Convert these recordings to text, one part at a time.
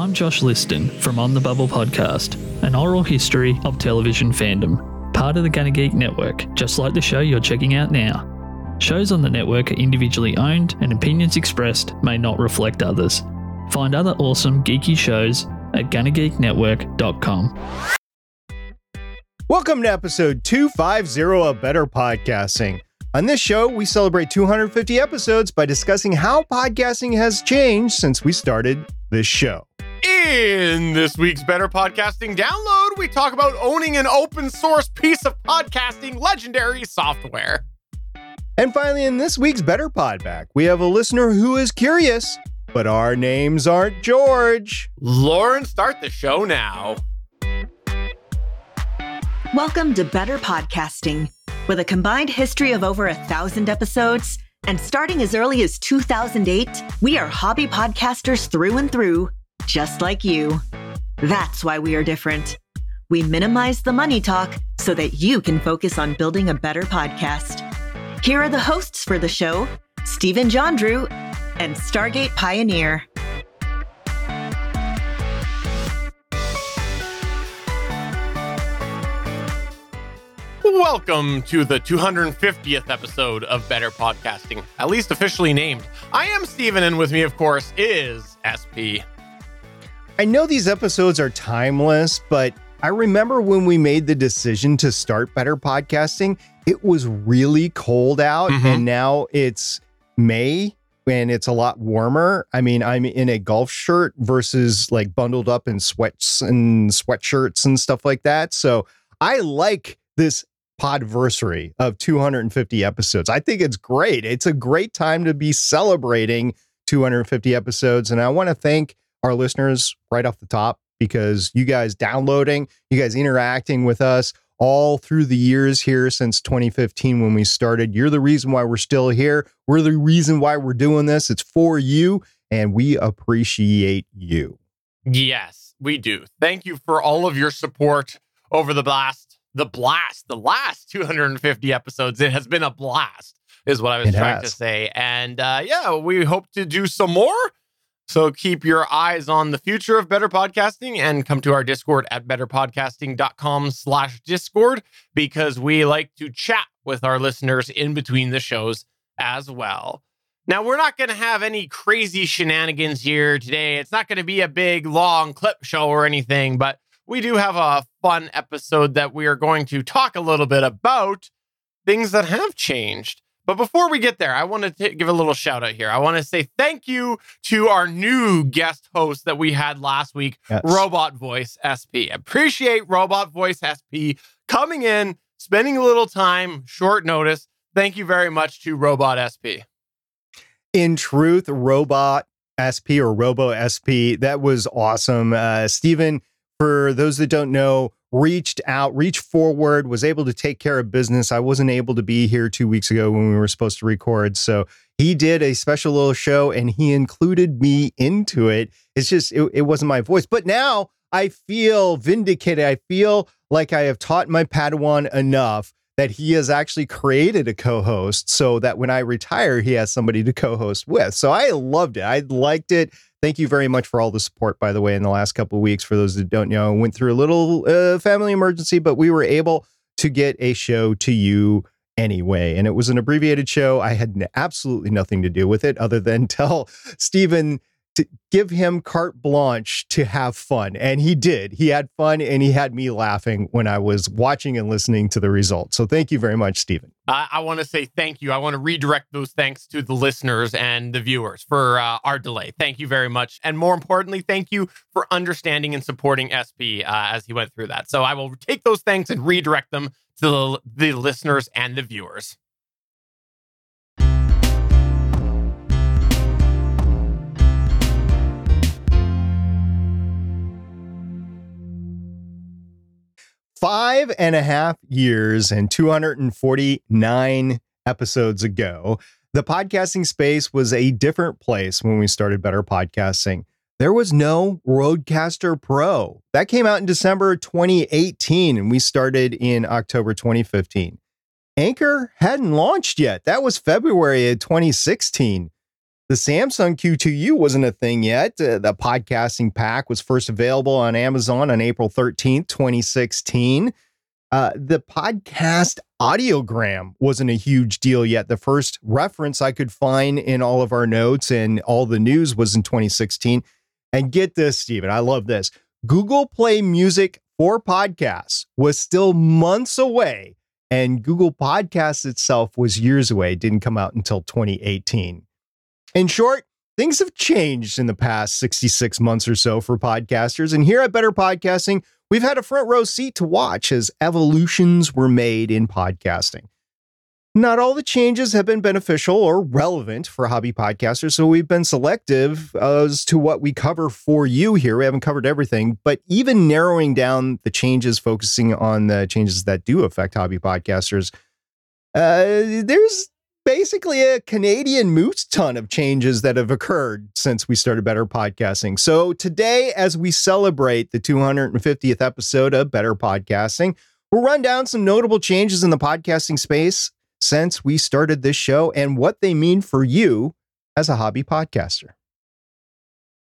I'm Josh Liston from On the Bubble podcast, an oral history of television fandom, part of the Gonna Geek Network, just like the show you're checking out now. Shows on the network are individually owned, and opinions expressed may not reflect others. Find other awesome geeky shows at GonnaGeekNetwork.com. Welcome to episode 250 of Better Podcasting. On this show, we celebrate 250 episodes by discussing how podcasting has changed since we started this show. In this week's Better Podcasting download, we talk about owning an open source piece of podcasting legendary software. And finally, in this week's Better Podback, we have a listener who is curious, but our names aren't George. Lauren, start the show now. Welcome to Better Podcasting. With a combined history of over a thousand episodes and starting as early as 2008, we are hobby podcasters through and through, just like you. That's why we are different. We minimize the money talk so that you can focus on building a better podcast. Here are the hosts for the show Stephen John Drew and Stargate Pioneer. Welcome to the 250th episode of Better Podcasting, at least officially named. I am Steven, and with me, of course, is SP. I know these episodes are timeless, but I remember when we made the decision to start Better Podcasting, it was really cold out, Mhm. and now it's May and it's a lot warmer. I mean, I'm in a golf shirt versus like bundled up in sweats and sweatshirts and stuff like that. So I like this podversary of 250 episodes. I think it's great. It's a great time to be celebrating 250 episodes. And I want to thank our listeners right off the top because you guys downloading, you guys interacting with us all through the years here since 2015 when we started. You're the reason why we're still here. We're the reason why we're doing this. It's for you, and we appreciate you. Yes, we do. Thank you for all of your support over the blast, the blast, the last 250 episodes. It has been a blast, is what I was It trying has. to say. And uh, yeah, we hope to do some more. So keep your eyes on the future of Better Podcasting and come to our Discord at betterpodcasting.com slash Discord because we like to chat with our listeners in between the shows as well. Now, we're not going to have any crazy shenanigans here today. It's not going to be a big, long clip show or anything, but we do have a fun episode that we are going to talk a little bit about things that have changed. But before we get there, I want to give a little shout out here. I want to say thank you to our new guest host that we had last week, Yes. Robot Voice SP. Appreciate Robot Voice SP coming in, spending a little time, short notice. Thank you very much to Robot SP. in truth, Robot SP or Robo SP, that was awesome. Uh, Stephen, for those that don't know, reached out, reached forward, was able to take care of business. I wasn't able to be here two weeks ago when we were supposed to record. So he did a special little show and he included me into it. It's just, it, it wasn't my voice. But now I feel vindicated. I feel like I have taught my Padawan enough that he has actually created a co-host so that when I retire, he has somebody to co-host with. So I loved it. I liked it. Thank you very much for all the support, by the way, in the last couple of weeks. For those that don't know, went through a little uh, family emergency, but we were able to get a show to you anyway. And it was an abbreviated show. I had absolutely nothing to do with it other than tell Stephen to give him carte blanche to have fun. And he did. He had fun and he had me laughing when I was watching and listening to the results. So thank you very much, Stephen. I, want to say thank you. I want to redirect those thanks to the listeners and the viewers for uh, our delay. Thank you very much. And more importantly, thank you for understanding and supporting SP uh, as he went through that. So I will take those thanks and redirect them to the, the listeners and the viewers. Five and a half years and 249 episodes ago, the podcasting space was a different place when we started Better Podcasting. There was no RODECaster Pro. That came out in December 2018, and we started in October 2015. Anchor hadn't launched yet. That was February of 2016. The Samsung Q2U wasn't a thing yet. Uh, the podcasting pack was first available on Amazon on April 13th, 2016. Uh, the podcast audiogram wasn't a huge deal yet. The first reference I could find in all of our notes and all the news was in 2016. And get this, Stephen, I love this. Google Play Music for podcasts was still months away, and Google Podcasts itself was years away. It didn't come out until 2018. In short, things have changed in the past 66 months or so for podcasters. And here at Better Podcasting, we've had a front row seat to watch as evolutions were made in podcasting. Not all the changes have been beneficial or relevant for hobby podcasters, so we've been selective as to what we cover for you here. We haven't covered everything, but even narrowing down the changes, focusing on the changes that do affect hobby podcasters, uh, there's basically a Canadian moose ton of changes that have occurred since we started Better Podcasting. So today, as we celebrate the 250th episode of Better Podcasting, we'll run down some notable changes in the podcasting space since we started this show and what they mean for you as a hobby podcaster.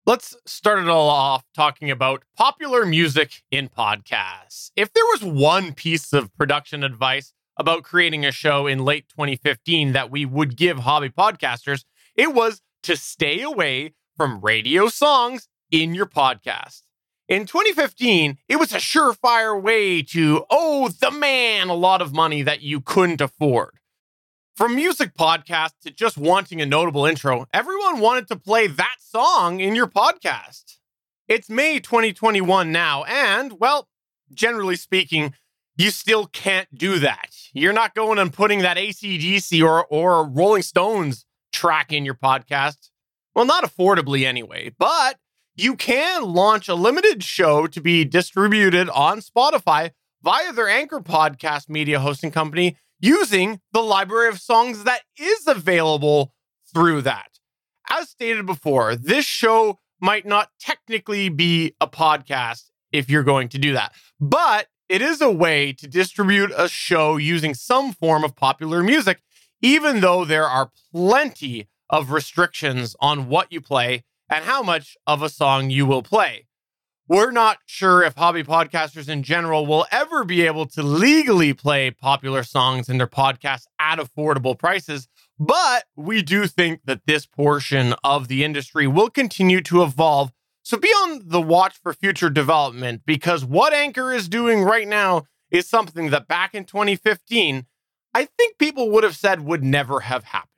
Let's start it all off talking about popular music in podcasts. If there was one piece of production advice about creating a show in late 2015 that we would give hobby podcasters, it was to stay away from radio songs in your podcast. In 2015, it was a surefire way to owe the man a lot of money that you couldn't afford. From music podcasts to just wanting a notable intro, everyone wanted to play that song in your podcast. It's May 2021 now, and, well, generally speaking, you still can't do that. You're not going and putting that ACDC or, or Rolling Stones track in your podcast. Well, not affordably anyway, but you can launch a limited show to be distributed on Spotify via their Anchor podcast media hosting company using the library of songs that is available through that. As stated before, this show might not technically be a podcast if you're going to do that, but it is a way to distribute a show using some form of popular music, even though there are plenty of restrictions on what you play and how much of a song you will play. We're not sure if hobby podcasters in general will ever be able to legally play popular songs in their podcasts at affordable prices, but we do think that this portion of the industry will continue to evolve so be on the watch for future development because what Anchor is doing right now is something that back in 2015, I think people would have said would never have happened.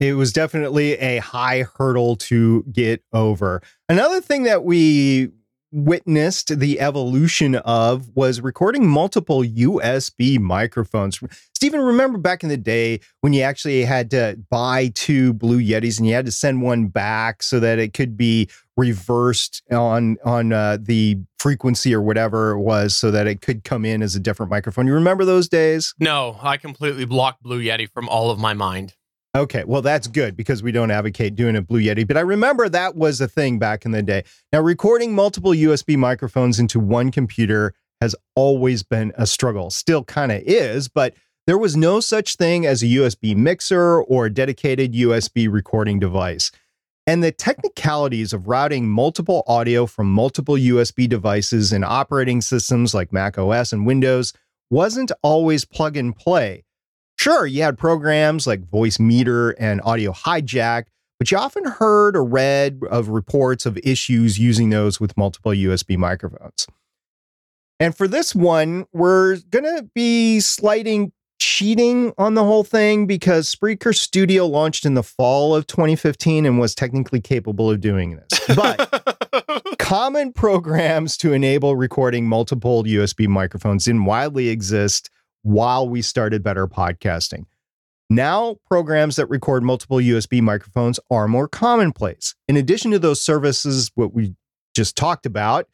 It was definitely a high hurdle to get over. Another thing that we witnessed the evolution of was recording multiple USB microphones. Stephen, remember back in the day when you actually had to buy two Blue Yetis and you had to send one back so that it could be reversed on on uh, the frequency or whatever it was so that it could come in as a different microphone. You remember those days? No, I completely blocked Blue Yeti from all of my mind. Okay, well, that's good because we don't advocate doing a Blue Yeti, but I remember that was a thing back in the day. Now, recording multiple USB microphones into one computer has always been a struggle, still kind of is, but there was no such thing as a USB mixer or a dedicated USB recording device. And the technicalities of routing multiple audio from multiple USB devices in operating systems like Mac OS and Windows wasn't always plug and play. Sure, you had programs like Voicemeeter and Audio Hijack, but you often heard or read of reports of issues using those with multiple USB microphones. And for this one, we're going to be sliding cheating on the whole thing because Spreaker Studio launched in the fall of 2015 and was technically capable of doing this. But common programs to enable recording multiple USB microphones didn't widely exist while we started Better Podcasting. Now, programs that record multiple USB microphones are more commonplace. In addition to those services, what we just talked about,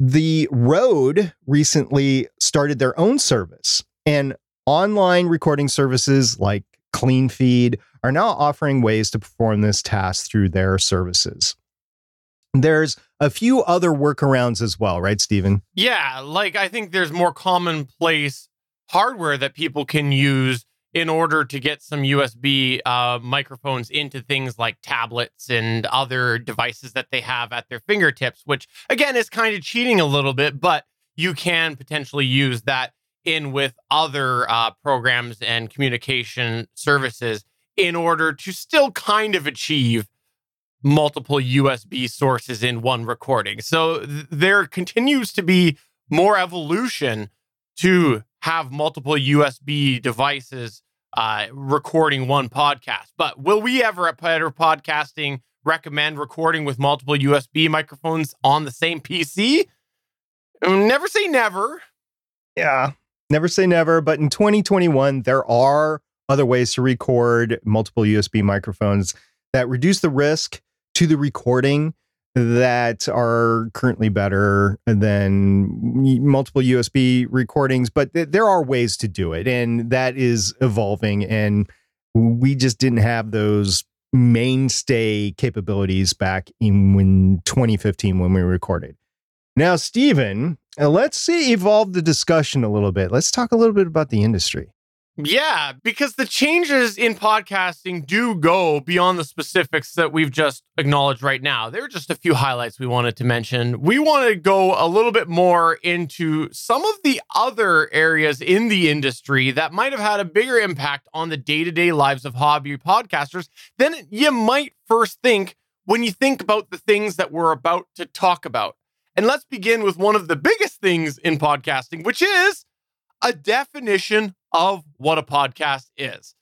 the Rode recently started their own service, and online recording services like CleanFeed are now offering ways to perform this task through their services. There's a few other workarounds as well, right, Stephen? Yeah, like I think there's more commonplace hardware that people can use in order to get some USB uh, microphones into things like tablets and other devices that they have at their fingertips, which again is kind of cheating a little bit, but you can potentially use that in with other uh, programs and communication services in order to still kind of achieve multiple USB sources in one recording. So th- there continues to be more evolution to have multiple USB devices uh, recording one podcast. But will we ever at Better Podcasting recommend recording with multiple USB microphones on the same PC? Never say never. Yeah, never say never. But in 2021, there are other ways to record multiple USB microphones that reduce the risk to the recording that are currently better than multiple USB recordings, but th- there are ways to do it, and that is evolving. And we just didn't have those mainstay capabilities back in when 2015 when we recorded. Now, Stephen, let's see evolve the discussion a little bit. Let's talk a little bit about the industry. Yeah, because the changes in podcasting do go beyond the specifics that we've just acknowledged right now. There are just a few highlights we wanted to mention. We want to go a little bit more into some of the other areas in the industry that might have had a bigger impact on the day to day lives of hobby podcasters than you might first think when you think about the things that we're about to talk about. And let's begin with one of the biggest things in podcasting, which is a definition of what a podcast is.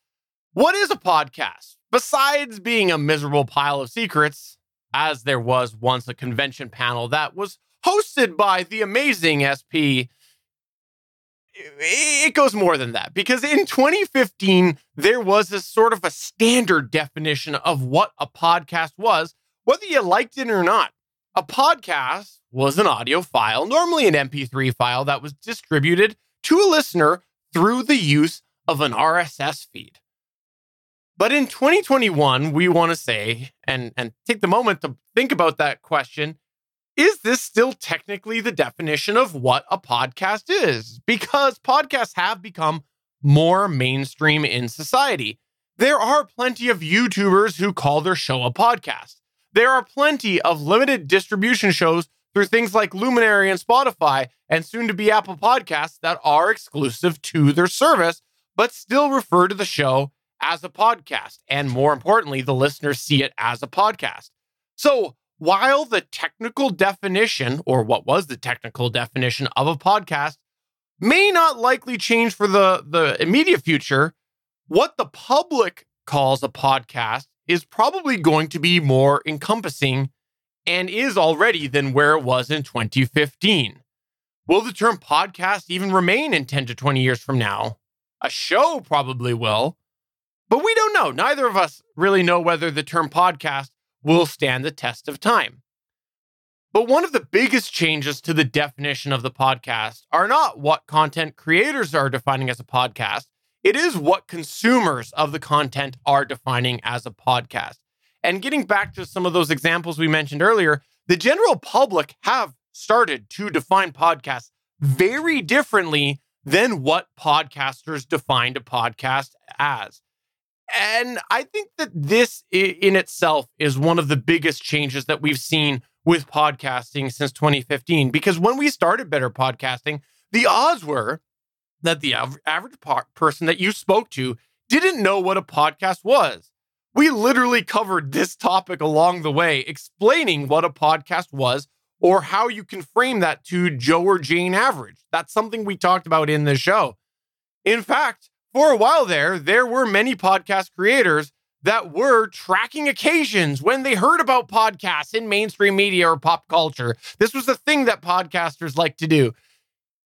What is a podcast? Besides being a miserable pile of secrets, as there was once a convention panel that was hosted by the amazing SP, it goes more than that because in 2015, there was a sort of a standard definition of what a podcast was, whether you liked it or not. A podcast was an audio file, normally an MP3 file that was distributed to a listener through the use of an RSS feed. But in 2021, we want to say and, and take the moment to think about that question is this still technically the definition of what a podcast is? Because podcasts have become more mainstream in society. There are plenty of YouTubers who call their show a podcast. There are plenty of limited distribution shows through things like Luminary and Spotify, and soon to be Apple Podcasts that are exclusive to their service, but still refer to the show as a podcast. And more importantly, the listeners see it as a podcast. So while the technical definition, or what was the technical definition of a podcast, may not likely change for the, the immediate future, what the public calls a podcast is probably going to be more encompassing and is already than where it was in 2015. Will the term podcast even remain in 10 to 20 years from now? A show probably will, but we don't know. Neither of us really know whether the term podcast will stand the test of time. But one of the biggest changes to the definition of the podcast are not what content creators are defining as a podcast, it is what consumers of the content are defining as a podcast. And getting back to some of those examples we mentioned earlier, the general public have started to define podcasts very differently than what podcasters defined a podcast as. And I think that this in itself is one of the biggest changes that we've seen with podcasting since 2015. Because when we started Better Podcasting, the odds were that the average person that you spoke to didn't know what a podcast was. We literally covered this topic along the way, explaining what a podcast was or how you can frame that to Joe or Jane average. That's something we talked about in the show. In fact, for a while there, there were many podcast creators that were tracking occasions when they heard about podcasts in mainstream media or pop culture. This was a thing that podcasters like to do.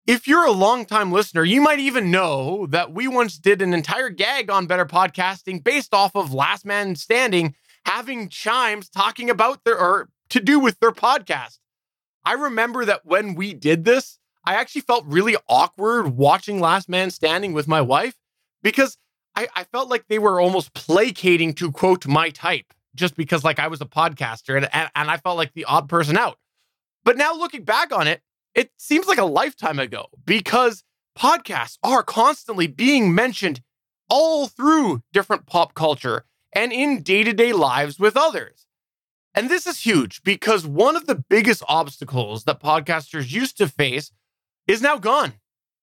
If you're a longtime listener, you might even know that we once did an entire gag on better podcasting based off of Last Man Standing having chimes talking about their or to do with their podcast. I remember that when we did this, I actually felt really awkward watching Last Man Standing with my wife because I, I felt like they were almost placating to quote my type just because like I was a podcaster and, and, and I felt like the odd person out. But now looking back on it, it seems like a lifetime ago because podcasts are constantly being mentioned all through different pop culture and in day to day lives with others. And this is huge because one of the biggest obstacles that podcasters used to face is now gone.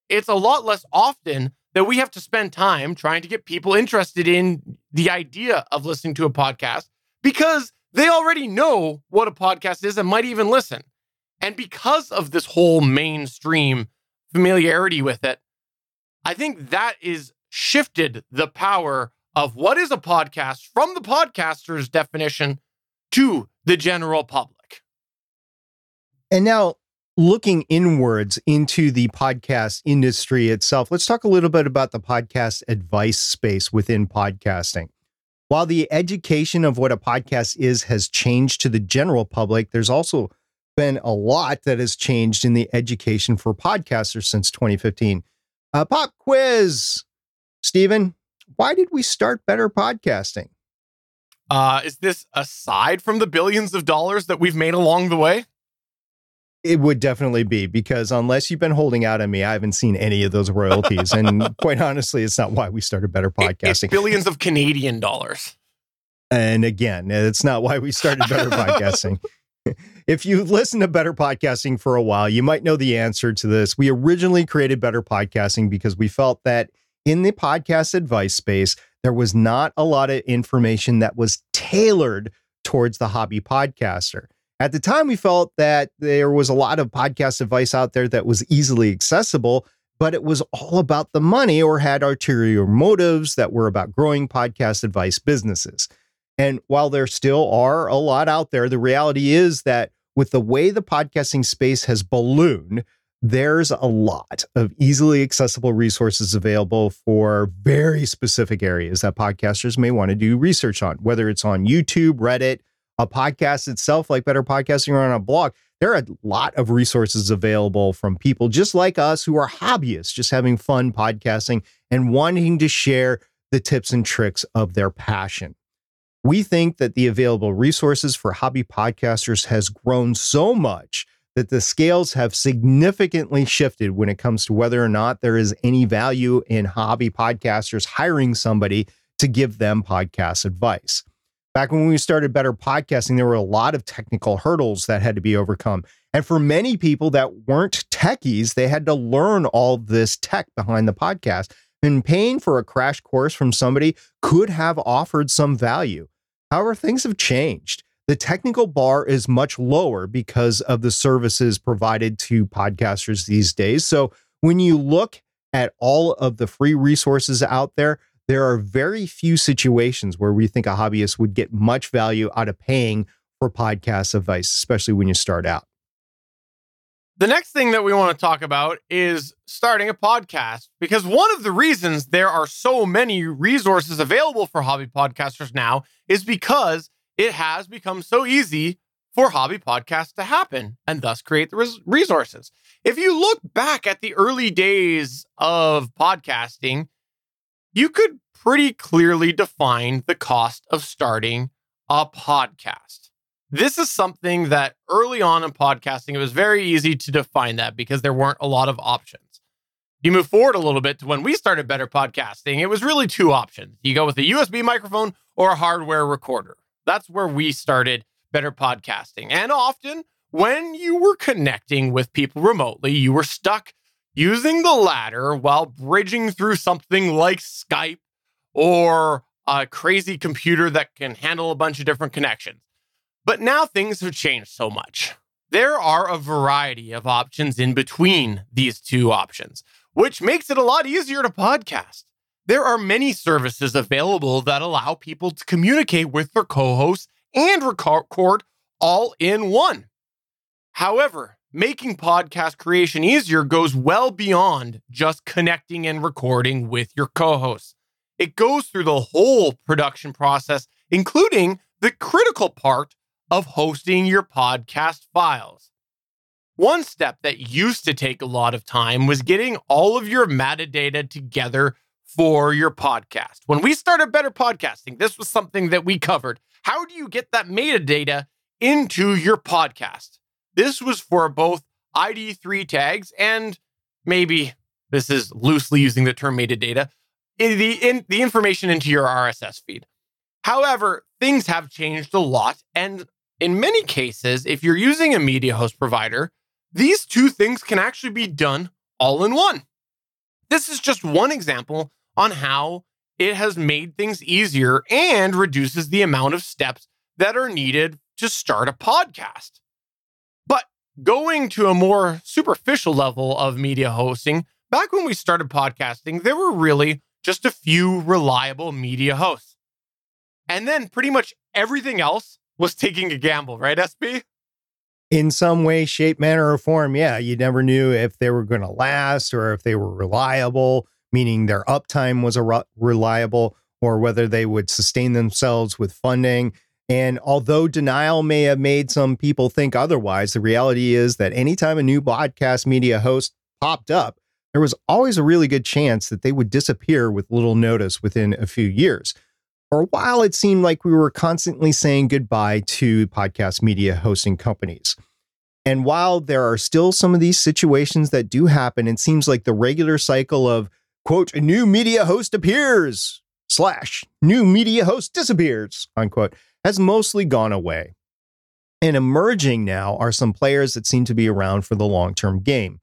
It's a lot less often that we have to spend time trying to get people interested in the idea of listening to a podcast because they already know what a podcast is and might even listen. And because of this whole mainstream familiarity with it, I think that is shifted the power of what is a podcast from the podcaster's definition to the general public. And now, looking inwards into the podcast industry itself, let's talk a little bit about the podcast advice space within podcasting. While the education of what a podcast is has changed to the general public, there's also been a lot that has changed in the education for podcasters since 2015. Uh, pop quiz, Stephen. Why did we start better podcasting? Uh, is this aside from the billions of dollars that we've made along the way? It would definitely be because unless you've been holding out on me, I haven't seen any of those royalties. and quite honestly, it's not why we started better podcasting. It's billions of Canadian dollars. And again, it's not why we started better podcasting. If you listen to Better Podcasting for a while, you might know the answer to this. We originally created Better Podcasting because we felt that in the podcast advice space, there was not a lot of information that was tailored towards the hobby podcaster. At the time, we felt that there was a lot of podcast advice out there that was easily accessible, but it was all about the money or had ulterior motives that were about growing podcast advice businesses. And while there still are a lot out there, the reality is that with the way the podcasting space has ballooned, there's a lot of easily accessible resources available for very specific areas that podcasters may want to do research on, whether it's on YouTube, Reddit, a podcast itself, like Better Podcasting, or on a blog. There are a lot of resources available from people just like us who are hobbyists, just having fun podcasting and wanting to share the tips and tricks of their passion. We think that the available resources for hobby podcasters has grown so much that the scales have significantly shifted when it comes to whether or not there is any value in hobby podcasters hiring somebody to give them podcast advice. Back when we started Better Podcasting, there were a lot of technical hurdles that had to be overcome. And for many people that weren't techies, they had to learn all this tech behind the podcast. And paying for a crash course from somebody could have offered some value. However, things have changed. The technical bar is much lower because of the services provided to podcasters these days. So when you look at all of the free resources out there, there are very few situations where we think a hobbyist would get much value out of paying for podcast advice, especially when you start out. The next thing that we want to talk about is starting a podcast because one of the reasons there are so many resources available for hobby podcasters now is because it has become so easy for hobby podcasts to happen and thus create the res- resources. If you look back at the early days of podcasting, you could pretty clearly define the cost of starting a podcast. This is something that early on in podcasting, it was very easy to define that because there weren't a lot of options. You move forward a little bit to when we started Better Podcasting, it was really two options. You go with a USB microphone or a hardware recorder. That's where we started Better Podcasting. And often, when you were connecting with people remotely, you were stuck using the latter while bridging through something like Skype or a crazy computer that can handle a bunch of different connections. But now things have changed so much. There are a variety of options in between these two options, which makes it a lot easier to podcast. There are many services available that allow people to communicate with their co hosts and record all in one. However, making podcast creation easier goes well beyond just connecting and recording with your co hosts. It goes through the whole production process, including the critical part of hosting your podcast files. One step that used to take a lot of time was getting all of your metadata together for your podcast. When we started Better Podcasting, this was something that we covered. How do you get that metadata into your podcast? This was for both ID3 tags and maybe this is loosely using the term metadata the in, the information into your RSS feed. However, things have changed a lot and in many cases, if you're using a media host provider, these two things can actually be done all in one. This is just one example on how it has made things easier and reduces the amount of steps that are needed to start a podcast. But going to a more superficial level of media hosting, back when we started podcasting, there were really just a few reliable media hosts. And then pretty much everything else was taking a gamble, right, SP? In some way, shape, manner, or form, yeah. You never knew if they were going to last or if they were reliable, meaning their uptime was re- reliable, or whether they would sustain themselves with funding. And although denial may have made some people think otherwise, the reality is that anytime a new podcast media host popped up, there was always a really good chance that they would disappear with little notice within a few years. For a while, it seemed like we were constantly saying goodbye to podcast media hosting companies. And while there are still some of these situations that do happen, it seems like the regular cycle of, quote, a new media host appears, slash, new media host disappears, unquote, has mostly gone away. And emerging now are some players that seem to be around for the long term game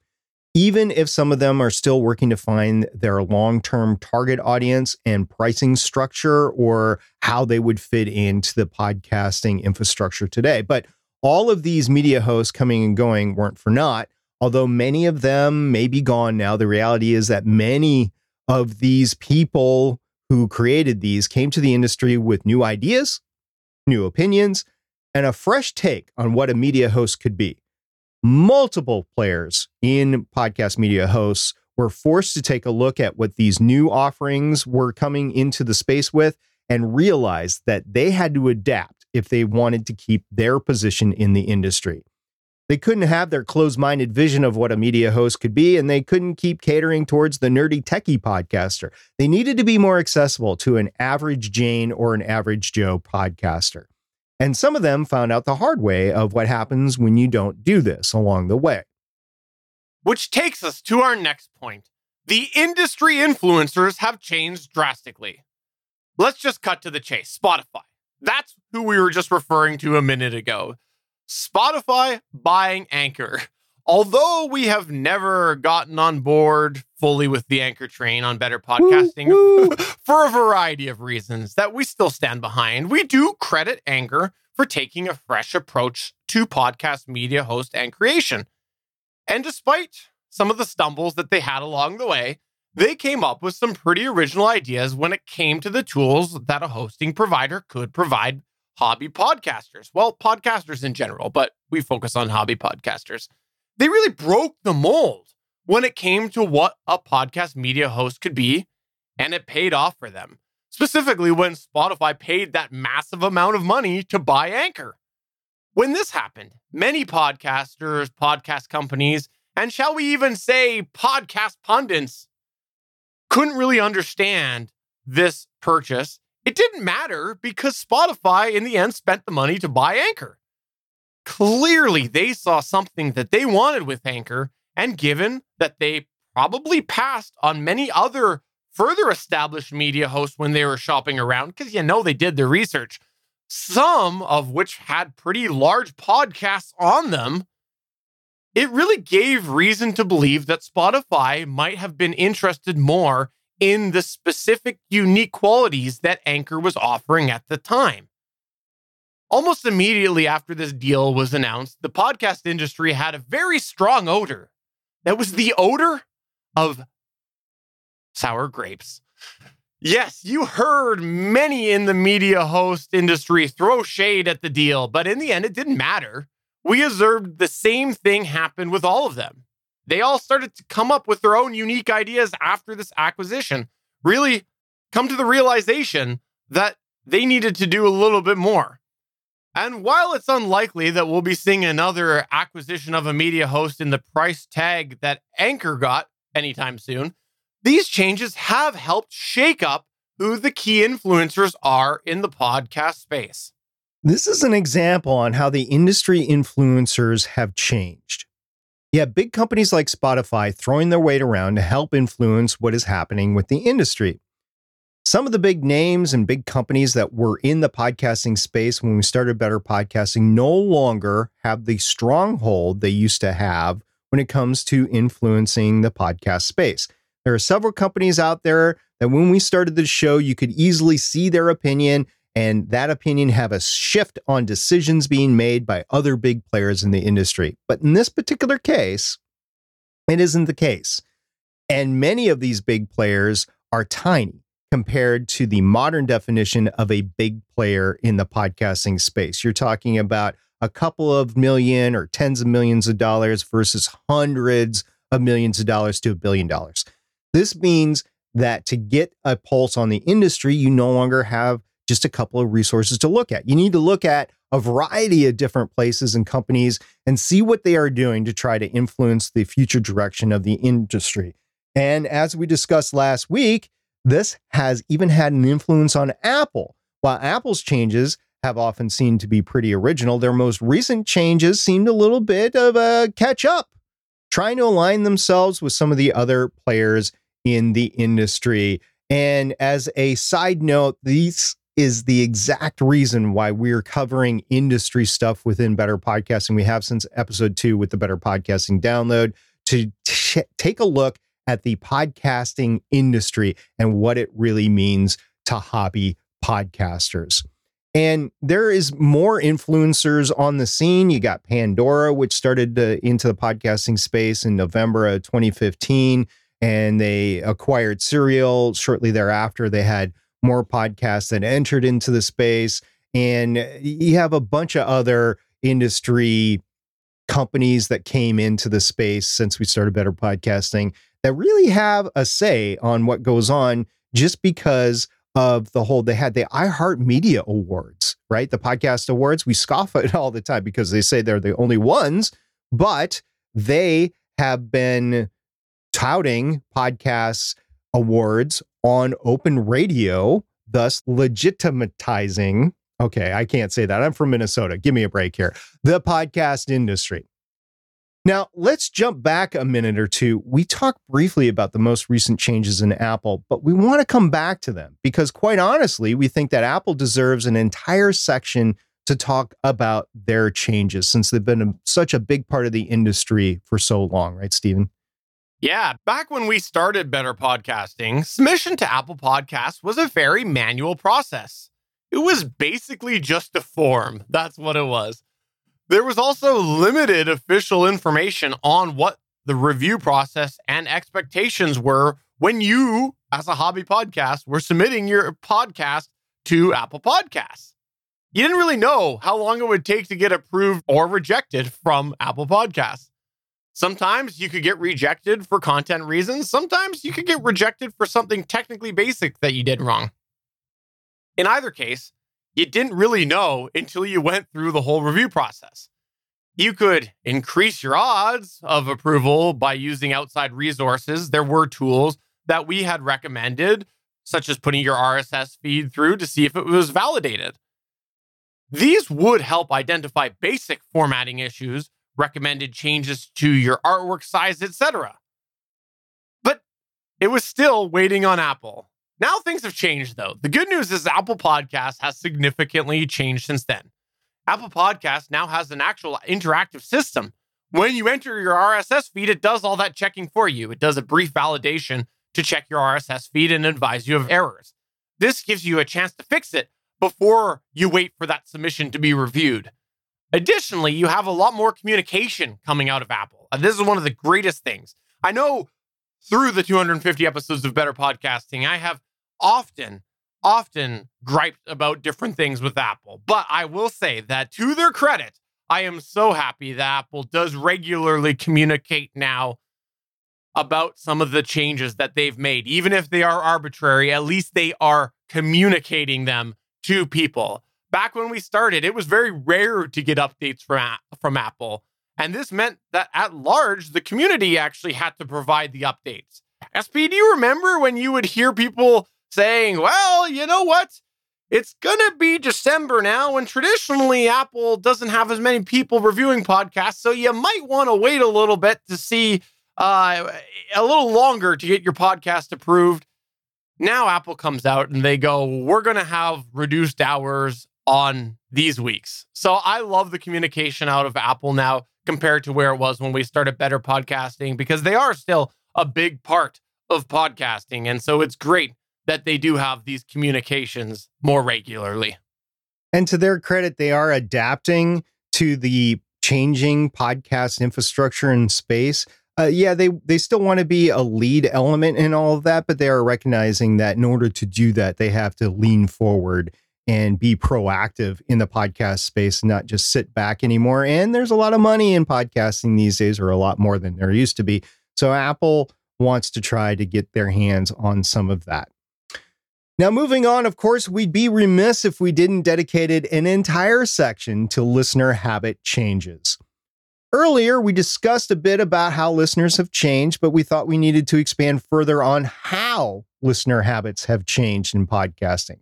even if some of them are still working to find their long term target audience and pricing structure or how they would fit into the podcasting infrastructure today. But all of these media hosts coming and going weren't for naught. Although many of them may be gone now, the reality is that many of these people who created these came to the industry with new ideas, new opinions, and a fresh take on what a media host could be multiple players in podcast media hosts were forced to take a look at what these new offerings were coming into the space with and realized that they had to adapt if they wanted to keep their position in the industry. They couldn't have their closed minded vision of what a media host could be, and they couldn't keep catering towards the nerdy techie podcaster. They needed to be more accessible to an average Jane or an average Joe podcaster. And some of them found out the hard way of what happens when you don't do this along the way. Which takes us to our next point. The industry influencers have changed drastically. Let's just cut to the chase Spotify. That's who we were just referring to a minute ago. Spotify buying Anchor. Although we have never gotten on board fully with the Anchor train on better podcasting woo, woo. for a variety of reasons that we still stand behind, we do credit Anchor for taking a fresh approach to podcast media host and creation. And despite some of the stumbles that they had along the way, they came up with some pretty original ideas when it came to the tools that a hosting provider could provide hobby podcasters. Well, podcasters in general, but we focus on hobby podcasters they really broke the mold when it came to what a podcast media host could be, and it paid off for them. Specifically, when Spotify paid that massive amount of money to buy Anchor. When this happened, many podcasters, podcast companies, and shall we even say podcast pundits couldn't really understand this purchase. It didn't matter because Spotify, in the end, spent the money to buy Anchor. Clearly, they saw something that they wanted with Anchor, and given that they probably passed on many other further established media hosts when they were shopping around, because you know they did their research, some of which had pretty large podcasts on them, it really gave reason to believe that Spotify might have been interested more in the specific unique qualities that Anchor was offering at the time. Almost immediately after this deal was announced, the podcast industry had a very strong odor. That was the odor of sour grapes. Yes, you heard many in the media host industry throw shade at the deal, but in the end, it didn't matter. We observed the same thing happen with all of them. They all started to come up with their own unique ideas after this acquisition, really come to the realization that they needed to do a little bit more. And while it's unlikely that we'll be seeing another acquisition of a media host in the price tag that Anchor got anytime soon, these changes have helped shake up who the key influencers are in the podcast space. This is an example on how the industry influencers have changed. Have big companies like Spotify throwing their weight around to help influence what is happening with the industry. Some of the big names and big companies that were in the podcasting space when we started Better Podcasting no longer have the stronghold they used to have when it comes to influencing the podcast space. There are several companies out there that when we started the show, you could easily see their opinion and that opinion have a shift on decisions being made by other big players in the industry. But in this particular case, it isn't the case. And many of these big players are tiny compared to the modern definition of a big player in the podcasting space. You're talking about a couple of million or tens of millions of dollars versus hundreds of millions of dollars to a billion dollars. This means that to get a pulse on the industry, you no longer have just a couple of resources to look at. You need to look at a variety of different places and companies and see what they are doing to try to influence the future direction of the industry. And as we discussed last week, this has even had an influence on Apple. While Apple's changes have often seemed to be pretty original, their most recent changes seemed a little bit of a catch up, trying to align themselves with some of the other players in the industry. And as a side note, these is the exact reason why we're covering industry stuff within Better Podcasting. We have since episode two with the Better Podcasting download to t- take a look at the podcasting industry and what it really means to hobby podcasters. And there is more influencers on the scene. You got Pandora, which started into the podcasting space in November of 2015, and they acquired Serial. Shortly thereafter, they had more podcasts that entered into the space. And you have a bunch of other industry companies that came into the space since we started Better Podcasting that really have a say on what goes on just because of the whole they had the iHeartMedia Awards, right? The podcast awards. We scoff at all the time because they say they're the only ones, but they have been touting podcasts awards on open radio, thus legitimatizing. Okay, I can't say that. I'm from Minnesota. Give me a break here. The podcast industry. Now, let's jump back a minute or two. We talked briefly about the most recent changes in Apple, but we want to come back to them because, quite honestly, we think that Apple deserves an entire section to talk about their changes since they've been a, such a big part of the industry for so long, right, Stephen? Yeah, back when we started Better Podcasting, submission to Apple Podcasts was a very manual process. It was basically just a form. That's what it was. There was also limited official information on what the review process and expectations were when you, as a hobby podcast, were submitting your podcast to Apple Podcasts. You didn't really know how long it would take to get approved or rejected from Apple Podcasts. Sometimes you could get rejected for content reasons. Sometimes you could get rejected for something technically basic that you did wrong. In either case, you didn't really know until you went through the whole review process. You could increase your odds of approval by using outside resources. There were tools that we had recommended, such as putting your RSS feed through to see if it was validated. These would help identify basic formatting issues recommended changes to your artwork size, etc. But it was still waiting on Apple. Now things have changed though. The good news is Apple Podcast has significantly changed since then. Apple Podcast now has an actual interactive system. When you enter your RSS feed, it does all that checking for you. It does a brief validation to check your RSS feed and advise you of errors. This gives you a chance to fix it before you wait for that submission to be reviewed. Additionally, you have a lot more communication coming out of Apple. Uh, this is one of the greatest things. I know through the 250 episodes of Better Podcasting, I have often, often griped about different things with Apple. But I will say that to their credit, I am so happy that Apple does regularly communicate now about some of the changes that they've made. Even if they are arbitrary, at least they are communicating them to people back when we started, it was very rare to get updates from, from Apple. And this meant that at large, the community actually had to provide the updates. SP, do you remember when you would hear people saying, well, you know what? It's going to be December now, and traditionally Apple doesn't have as many people reviewing podcasts. So you might want to wait a little bit to see uh, a little longer to get your podcast approved. now Apple comes out and they go, we're going to have reduced hours on these weeks. So I love the communication out of Apple now compared to where it was when we started Better Podcasting because they are still a big part of podcasting. And so it's great that they do have these communications more regularly. And to their credit, they are adapting to the changing podcast infrastructure and space. Uh, yeah, they they still want to be a lead element in all of that, but they are recognizing that in order to do that, they have to lean forward and be proactive in the podcast space, not just sit back anymore. And there's a lot of money in podcasting these days, or a lot more than there used to be. So Apple wants to try to get their hands on some of that. Now, moving on, of course, we'd be remiss if we didn't dedicate an entire section to listener habit changes. Earlier, we discussed a bit about how listeners have changed, but we thought we needed to expand further on how listener habits have changed in podcasting.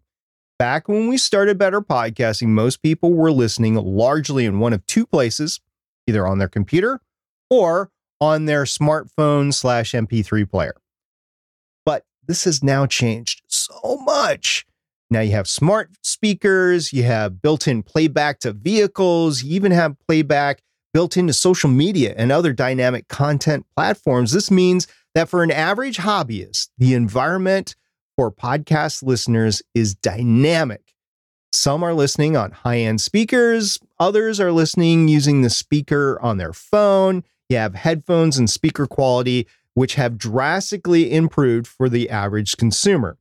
Back when we started Better Podcasting, most people were listening largely in one of two places, either on their computer or on their smartphone slash MP3 player. But this has now changed so much. Now you have smart speakers, you have built in playback to vehicles, you even have playback built into social media and other dynamic content platforms. This means that for an average hobbyist, the environment for podcast listeners is dynamic. Some are listening on high end speakers, others are listening using the speaker on their phone. You have headphones and speaker quality, which have drastically improved for the average consumer.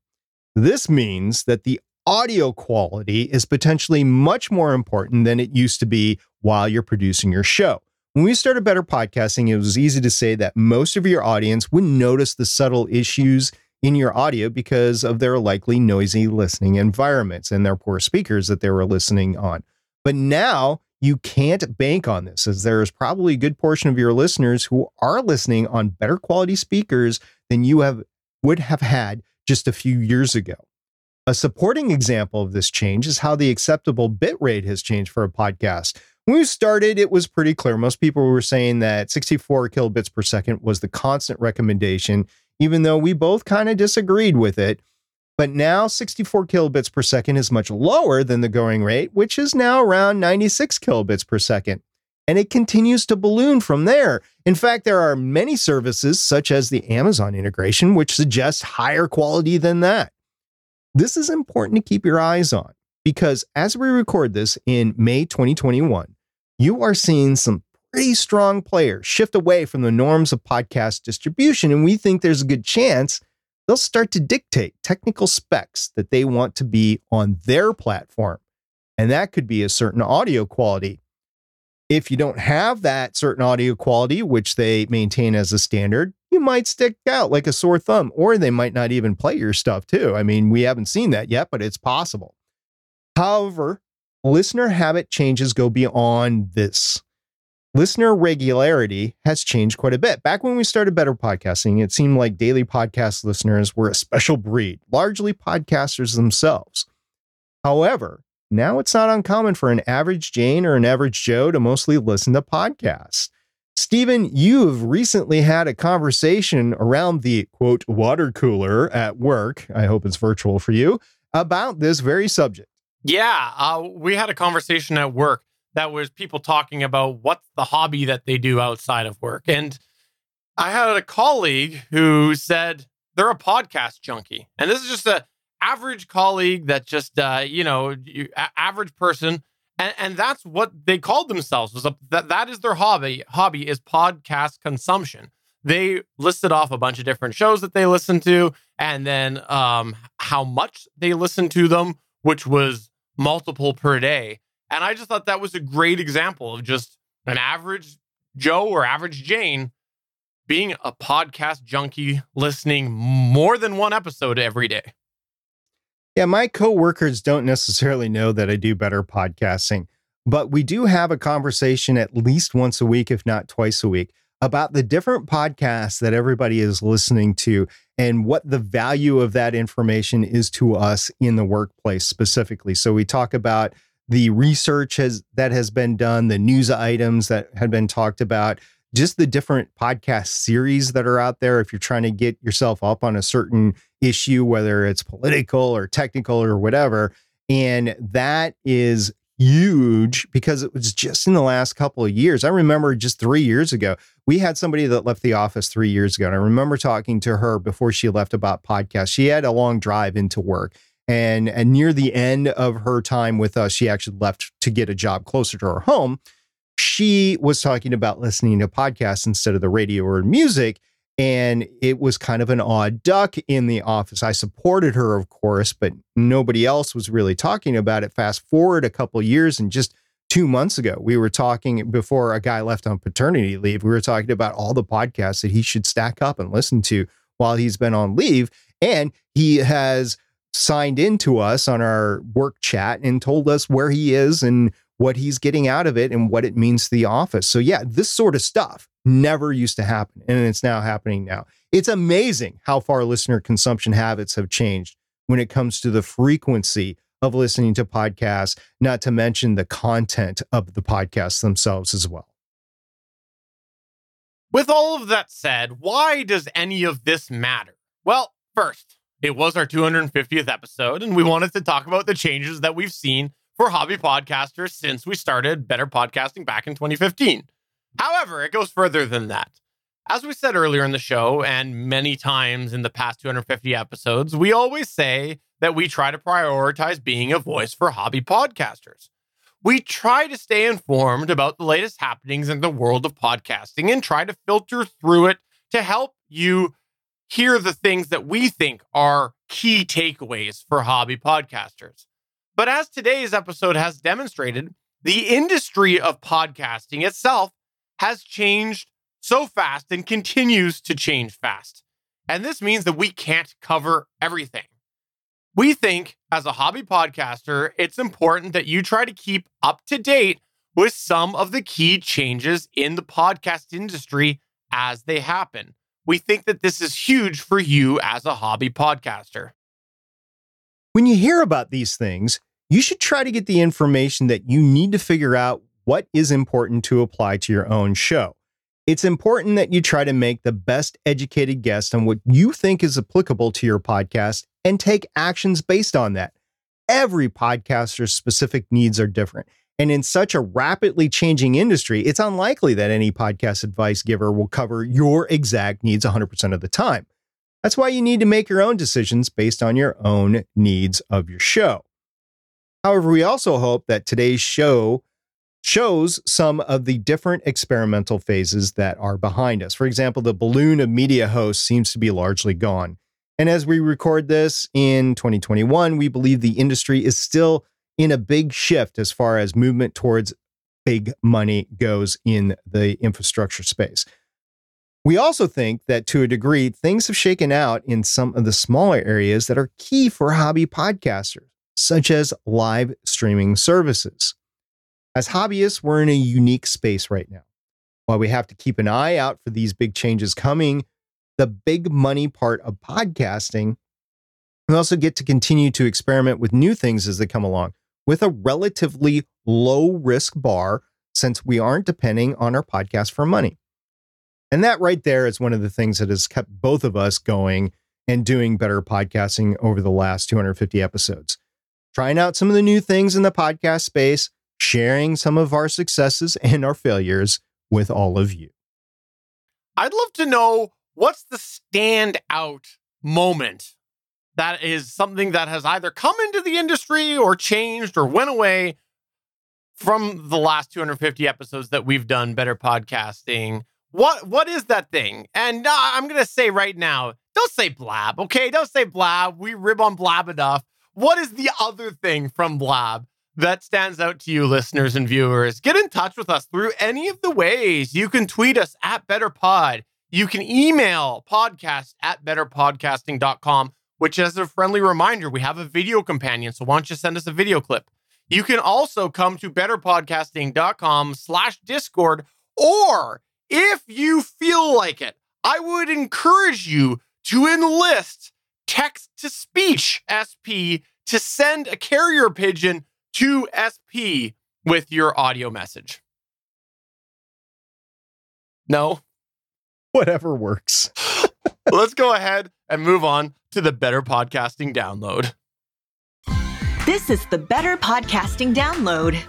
This means that the audio quality is potentially much more important than it used to be while you're producing your show. When we started Better Podcasting, it was easy to say that most of your audience wouldn't notice the subtle issues in your audio because of their likely noisy listening environments and their poor speakers that they were listening on. But now you can't bank on this, as there is probably a good portion of your listeners who are listening on better quality speakers than you have would have had just a few years ago. A supporting example of this change is how the acceptable bit rate has changed for a podcast. When we started, it was pretty clear. Most people were saying that 64 kilobits per second was the constant recommendation even though we both kind of disagreed with it. But now 64 kilobits per second is much lower than the going rate, which is now around 96 kilobits per second. And it continues to balloon from there. In fact, there are many services, such as the Amazon integration, which suggest higher quality than that. This is important to keep your eyes on because as we record this in May 2021, you are seeing some pretty strong players shift away from the norms of podcast distribution. And we think there's a good chance they'll start to dictate technical specs that they want to be on their platform. And that could be a certain audio quality. If you don't have that certain audio quality, which they maintain as a standard, you might stick out like a sore thumb, or they might not even play your stuff too. I mean, we haven't seen that yet, but it's possible. However, listener habit changes go beyond this listener regularity has changed quite a bit. Back when we started Better Podcasting, it seemed like daily podcast listeners were a special breed, largely podcasters themselves. However, now it's not uncommon for an average Jane or an average Joe to mostly listen to podcasts. Stephen, you have recently had a conversation around the quote water cooler at work. I hope it's virtual for you about this very subject. Yeah, uh, we had a conversation at work that was people talking about what's the hobby that they do outside of work. And I had a colleague who said they're a podcast junkie. And this is just a average colleague that just uh, you know, you, a- average person and, and that's what they called themselves was a, that that is their hobby. Hobby is podcast consumption. They listed off a bunch of different shows that they listen to and then um how much they listen to them, which was multiple per day. And I just thought that was a great example of just an average Joe or average Jane being a podcast junkie, listening more than one episode every day. Yeah, my coworkers don't necessarily know that I do better podcasting, but we do have a conversation at least once a week, if not twice a week, about the different podcasts that everybody is listening to and what the value of that information is to us in the workplace specifically. So we talk about the research has that has been done, the news items that had been talked about, just the different podcast series that are out there. If you're trying to get yourself up on a certain issue, whether it's political or technical or whatever. And that is huge because it was just in the last couple of years. I remember just three years ago, we had somebody that left the office three years ago. And I remember talking to her before she left about podcasts. She had a long drive into work. And, and near the end of her time with us, she actually left to get a job closer to her home. She was talking about listening to podcasts instead of the radio or music. And it was kind of an odd duck in the office. I supported her, of course, but nobody else was really talking about it. Fast forward a couple years and just two months ago, we were talking before a guy left on paternity leave. We were talking about all the podcasts that he should stack up and listen to while he's been on leave. And he has signed into us on our work chat and told us where he is and what he's getting out of it and what it means to the office. So, yeah, this sort of stuff never used to happen. And it's now happening now. It's amazing how far listener consumption habits have changed when it comes to the frequency of listening to podcasts, not to mention the content of the podcasts themselves as well. With all of that said, why does any of this matter? Well, first, it was our 250th episode, and we wanted to talk about the changes that we've seen for hobby podcasters since we started Better Podcasting back in 2015. However, it goes further than that. As we said earlier in the show, and many times in the past 250 episodes, we always say that we try to prioritize being a voice for hobby podcasters. We try to stay informed about the latest happenings in the world of podcasting and try to filter through it to help you hear the things that we think are key takeaways for hobby podcasters. But as today's episode has demonstrated, the industry of podcasting itself has changed so fast and continues to change fast. And this means that we can't cover everything. We think, as a hobby podcaster, it's important that you try to keep up to date with some of the key changes in the podcast industry as they happen. We think that this is huge for you as a hobby podcaster. When you hear about these things, you should try to get the information that you need to figure out what is important to apply to your own show. It's important that you try to make the best educated guess on what you think is applicable to your podcast and take actions based on that. Every podcaster's specific needs are different. And in such a rapidly changing industry, it's unlikely that any podcast advice giver will cover your exact needs 100% of the time. That's why you need to make your own decisions based on your own needs of your show. However, we also hope that today's show shows some of the different experimental phases that are behind us. For example, the balloon of media hosts seems to be largely gone. And as we record this in 2021, we believe the industry is still in a big shift as far as movement towards big money goes in the infrastructure space. We also think that to a degree, things have shaken out in some of the smaller areas that are key for hobby podcasters, such as live streaming services. As hobbyists, we're in a unique space right now. While we have to keep an eye out for these big changes coming, the big money part of podcasting, we also get to continue to experiment with new things as they come along with a relatively low risk bar since we aren't depending on our podcast for money. And that right there is one of the things that has kept both of us going and doing better podcasting over the last 250 episodes. Trying out some of the new things in the podcast space, sharing some of our successes and our failures with all of you. I'd love to know what's the standout moment that is something that has either come into the industry or changed or went away from the last 250 episodes that we've done better podcasting what what is that thing and uh, i'm gonna say right now don't say blab okay don't say blab we rib on blab enough what is the other thing from blab that stands out to you, listeners and viewers, get in touch with us through any of the ways. You can tweet us at BetterPod. You can email podcast at betterpodcasting.com, which, as a friendly reminder, we have a video companion. So why don't you send us a video clip? You can also come to betterpodcasting.com slash Discord, or if you feel like it, I would encourage you to enlist text to speech SP to send a carrier pigeon to SP with your audio message. No. Whatever works. Let's go ahead and move on to the Better Podcasting download. This is the Better Podcasting Download.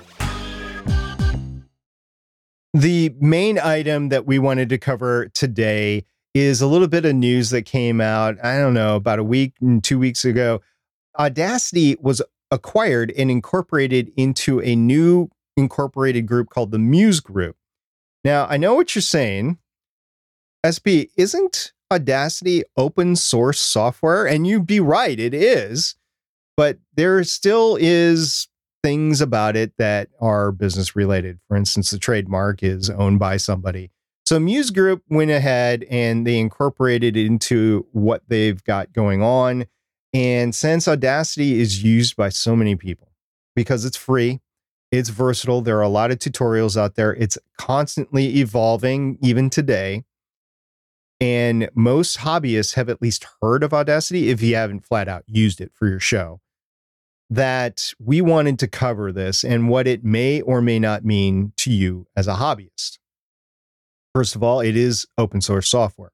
The main item that we wanted to cover today is a little bit of news that came out, I don't know, about a week and two weeks ago. Audacity was acquired and incorporated into a new incorporated group called the Muse Group. Now, I know what you're saying. SP, isn't Audacity open source software? And you'd be right, it is. But there still is things about it that are business related. For instance, the trademark is owned by somebody. So Muse Group went ahead and they incorporated it into what they've got going on. And since Audacity is used by so many people because it's free, it's versatile, there are a lot of tutorials out there, it's constantly evolving even today. And most hobbyists have at least heard of Audacity if you haven't flat out used it for your show that we wanted to cover this and what it may or may not mean to you as a hobbyist. First of all, it is open source software.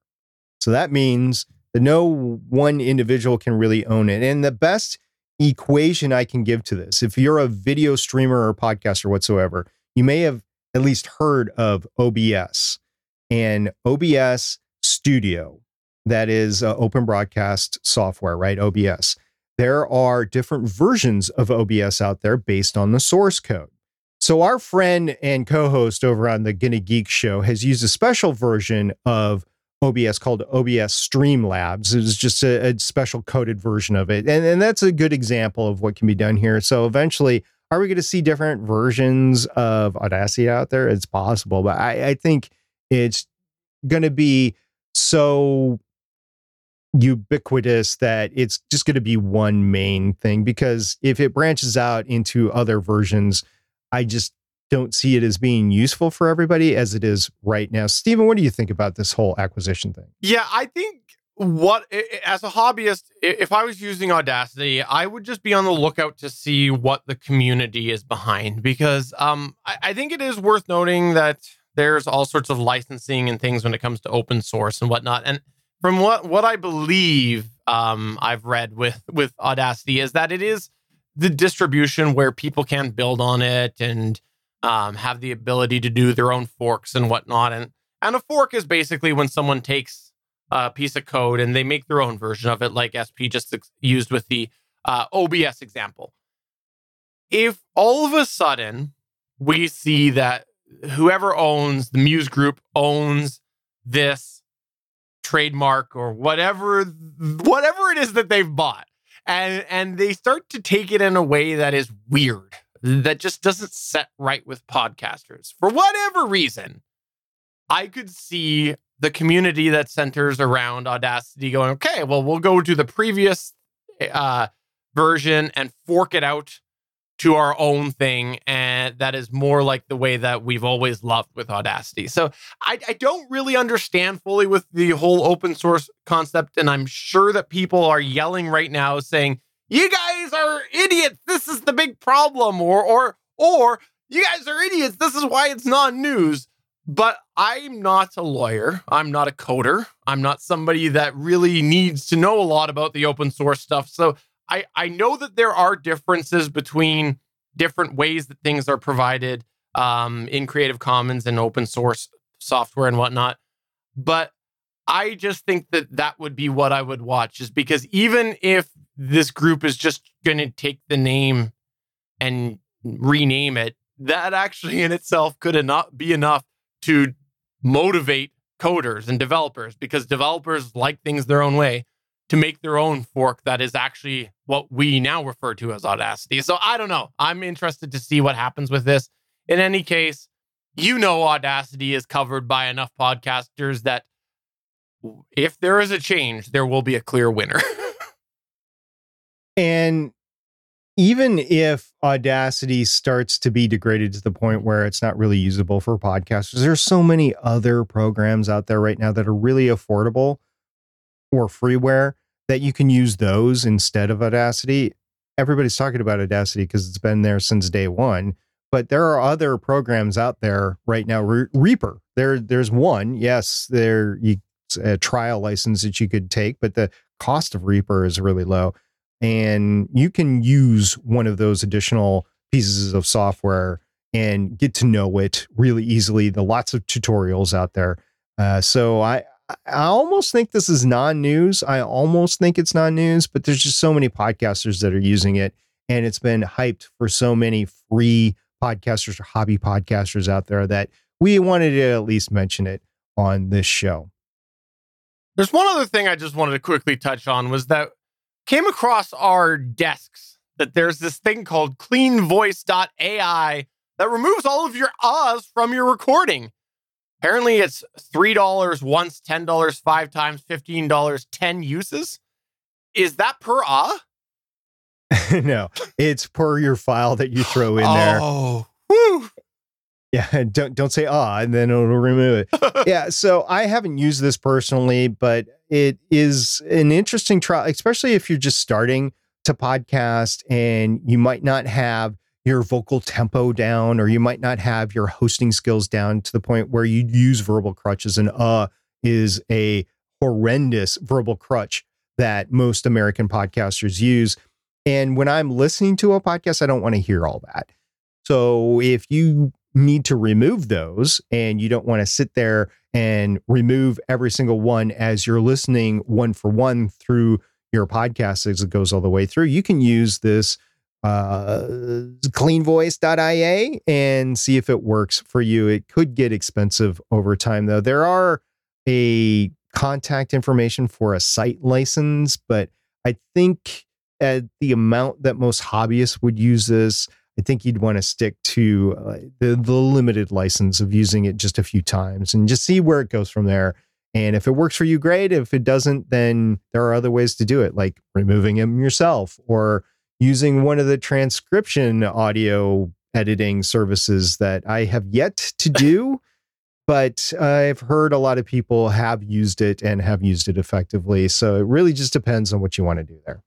So that means that no one individual can really own it. And the best equation I can give to this, if you're a video streamer or podcaster whatsoever, you may have at least heard of OBS and OBS Studio. That is uh, open broadcast software, right? OBS there are different versions of OBS out there based on the source code. So, our friend and co host over on the Gonna Geek show has used a special version of OBS called OBS Streamlabs. It's just a, a, special coded version of it. And, and that's a good example of what can be done here. So, eventually, are we going to see different versions of Audacity out there? It's possible, but I, I think it's going to be so ubiquitous that it's just going to be one main thing because if it branches out into other versions, I just don't see it as being useful for everybody as it is right now. Stephen, what do you think about this whole acquisition thing? Yeah, I think what as a hobbyist if i was using audacity i would just be on the lookout to see what the community is behind because um, I, I think it is worth noting that there's all sorts of licensing and things when it comes to open source and whatnot and from what what I believe um, I've read with with Audacity is that it is the distribution where people can build on it and um, have the ability to do their own forks and whatnot. And and a fork is basically when someone takes a piece of code and they make their own version of it, like SP just ex- used with the uh, OBS example. If all of a sudden we see that whoever owns the Muse Group owns this trademark or whatever whatever it is that they've bought. And and they start to take it in a way that is weird that just doesn't set right with podcasters. For whatever reason i could see the community that centers around audacity going okay well we'll go to the previous uh, version and fork it out to our own thing and that is more like the way that we've always loved with audacity. So I, I, don't really understand fully with the whole open source concept and i'm sure that people are yelling right now saying you guys are idiots this is the big problem or or or you guys are idiots this is why it's not news. But i'm not a lawyer i'm not a coder i'm not somebody that really needs to know a lot about the open source stuff so I, I know that there are differences between different ways that things are provided um, in Creative Commons and open source software and whatnot. But I just think that that would be what I would watch, is because even if this group is just going to take the name and rename it, that actually in itself could not be enough to motivate coders and developers because developers like things their own way to make their own fork that is actually what we now refer to as Audacity. So I don't know. I'm interested to see what happens with this. In any case, you know, Audacity is covered by enough podcasters that if there is a change, there will be a clear winner. and even if Audacity starts to be degraded to the point where it's not really usable for podcasters, there's so many other programs out there right now that are really affordable or freeware that you can use those instead of Audacity. Everybody's talking about Audacity because it's been there since day one, but there are other programs out there right now. Re- Reaper There, there's one. Yes, there you a trial license that you could take, but the cost of Reaper is really low, and you can use one of those additional pieces of software and get to know it really easily. The lots of tutorials out there. Uh, so I I almost think this is non-news. I almost think it's non-news, but there's just so many podcasters that are using it, and it's been hyped for so many free podcasters or hobby podcasters out there that we wanted to at least mention it on this show. There's one other thing I just wanted to quickly touch on was that came across our desks that there's this thing called cleanvoice.ai that removes all of your uhs from your recording. Apparently, it's $3 once, $10 five times, $15, 10 uses. Is that per ah? no, it's per your file that you throw in there. Oh, whew. Yeah, don't don't say ah, and then it'll remove it. yeah, so I haven't used this personally, but it is an interesting trial, especially if you're just starting to podcast and you might not have your vocal tempo down, or you might not have your hosting skills down to the point where you use verbal crutches. And uh is a horrendous verbal crutch that most American podcasters use. And when I'm listening to a podcast, I don't want to hear all that. So if you need to remove those and you don't want to sit there and remove every single one as you're listening one for one through your podcast as it goes all the way through, you can use this uh, cleanvoice.ia and see if it works for you. It could get expensive over time, though. There are a contact information for a site license, but I think at the amount that most hobbyists would use this, I think you'd want to stick to uh, the, the limited license of using it just a few times and just see where it goes from there. And if it works for you, great. If it doesn't, then there are other ways to do it, like removing them yourself or using one of the transcription audio editing services that I have yet to do. but I've heard a lot of people have used it and have used it effectively. So it really just depends on what you want to do there.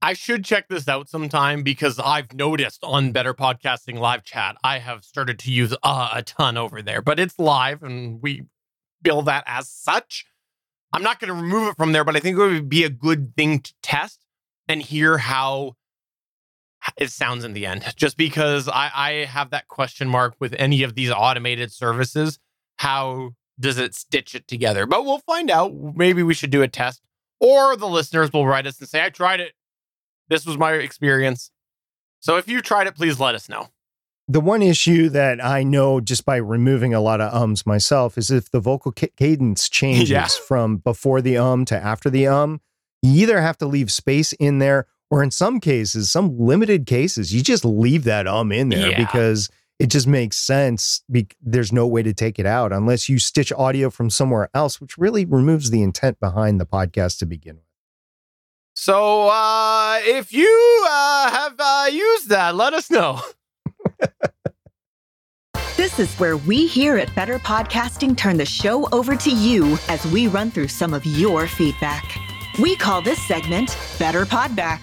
I should check this out sometime because I've noticed on Better Podcasting live chat, I have started to use uh, a ton over there, but it's live and we bill that as such. I'm not going to remove it from there, but I think it would be a good thing to test and hear how it sounds in the end. Just because I, I have that question mark with any of these automated services, how does it stitch it together? But we'll find out. Maybe we should do a test, or the listeners will write us and say, I tried it. This was my experience. So if you tried it, please let us know. The one issue that I know just by removing a lot of ums myself is if the vocal ca- cadence changes Yeah. from before the um to after the um, you either have to leave space in there or in some cases, some limited cases, you just leave that um in there Yeah. because it just makes sense. Be- there's no way to take it out unless you stitch audio from somewhere else, which really removes the intent behind the podcast to begin with. So uh, if you uh, have uh, used that, let us know. This is where we here at Better Podcasting turn the show over to you as we run through some of your feedback. We call this segment Better Podback.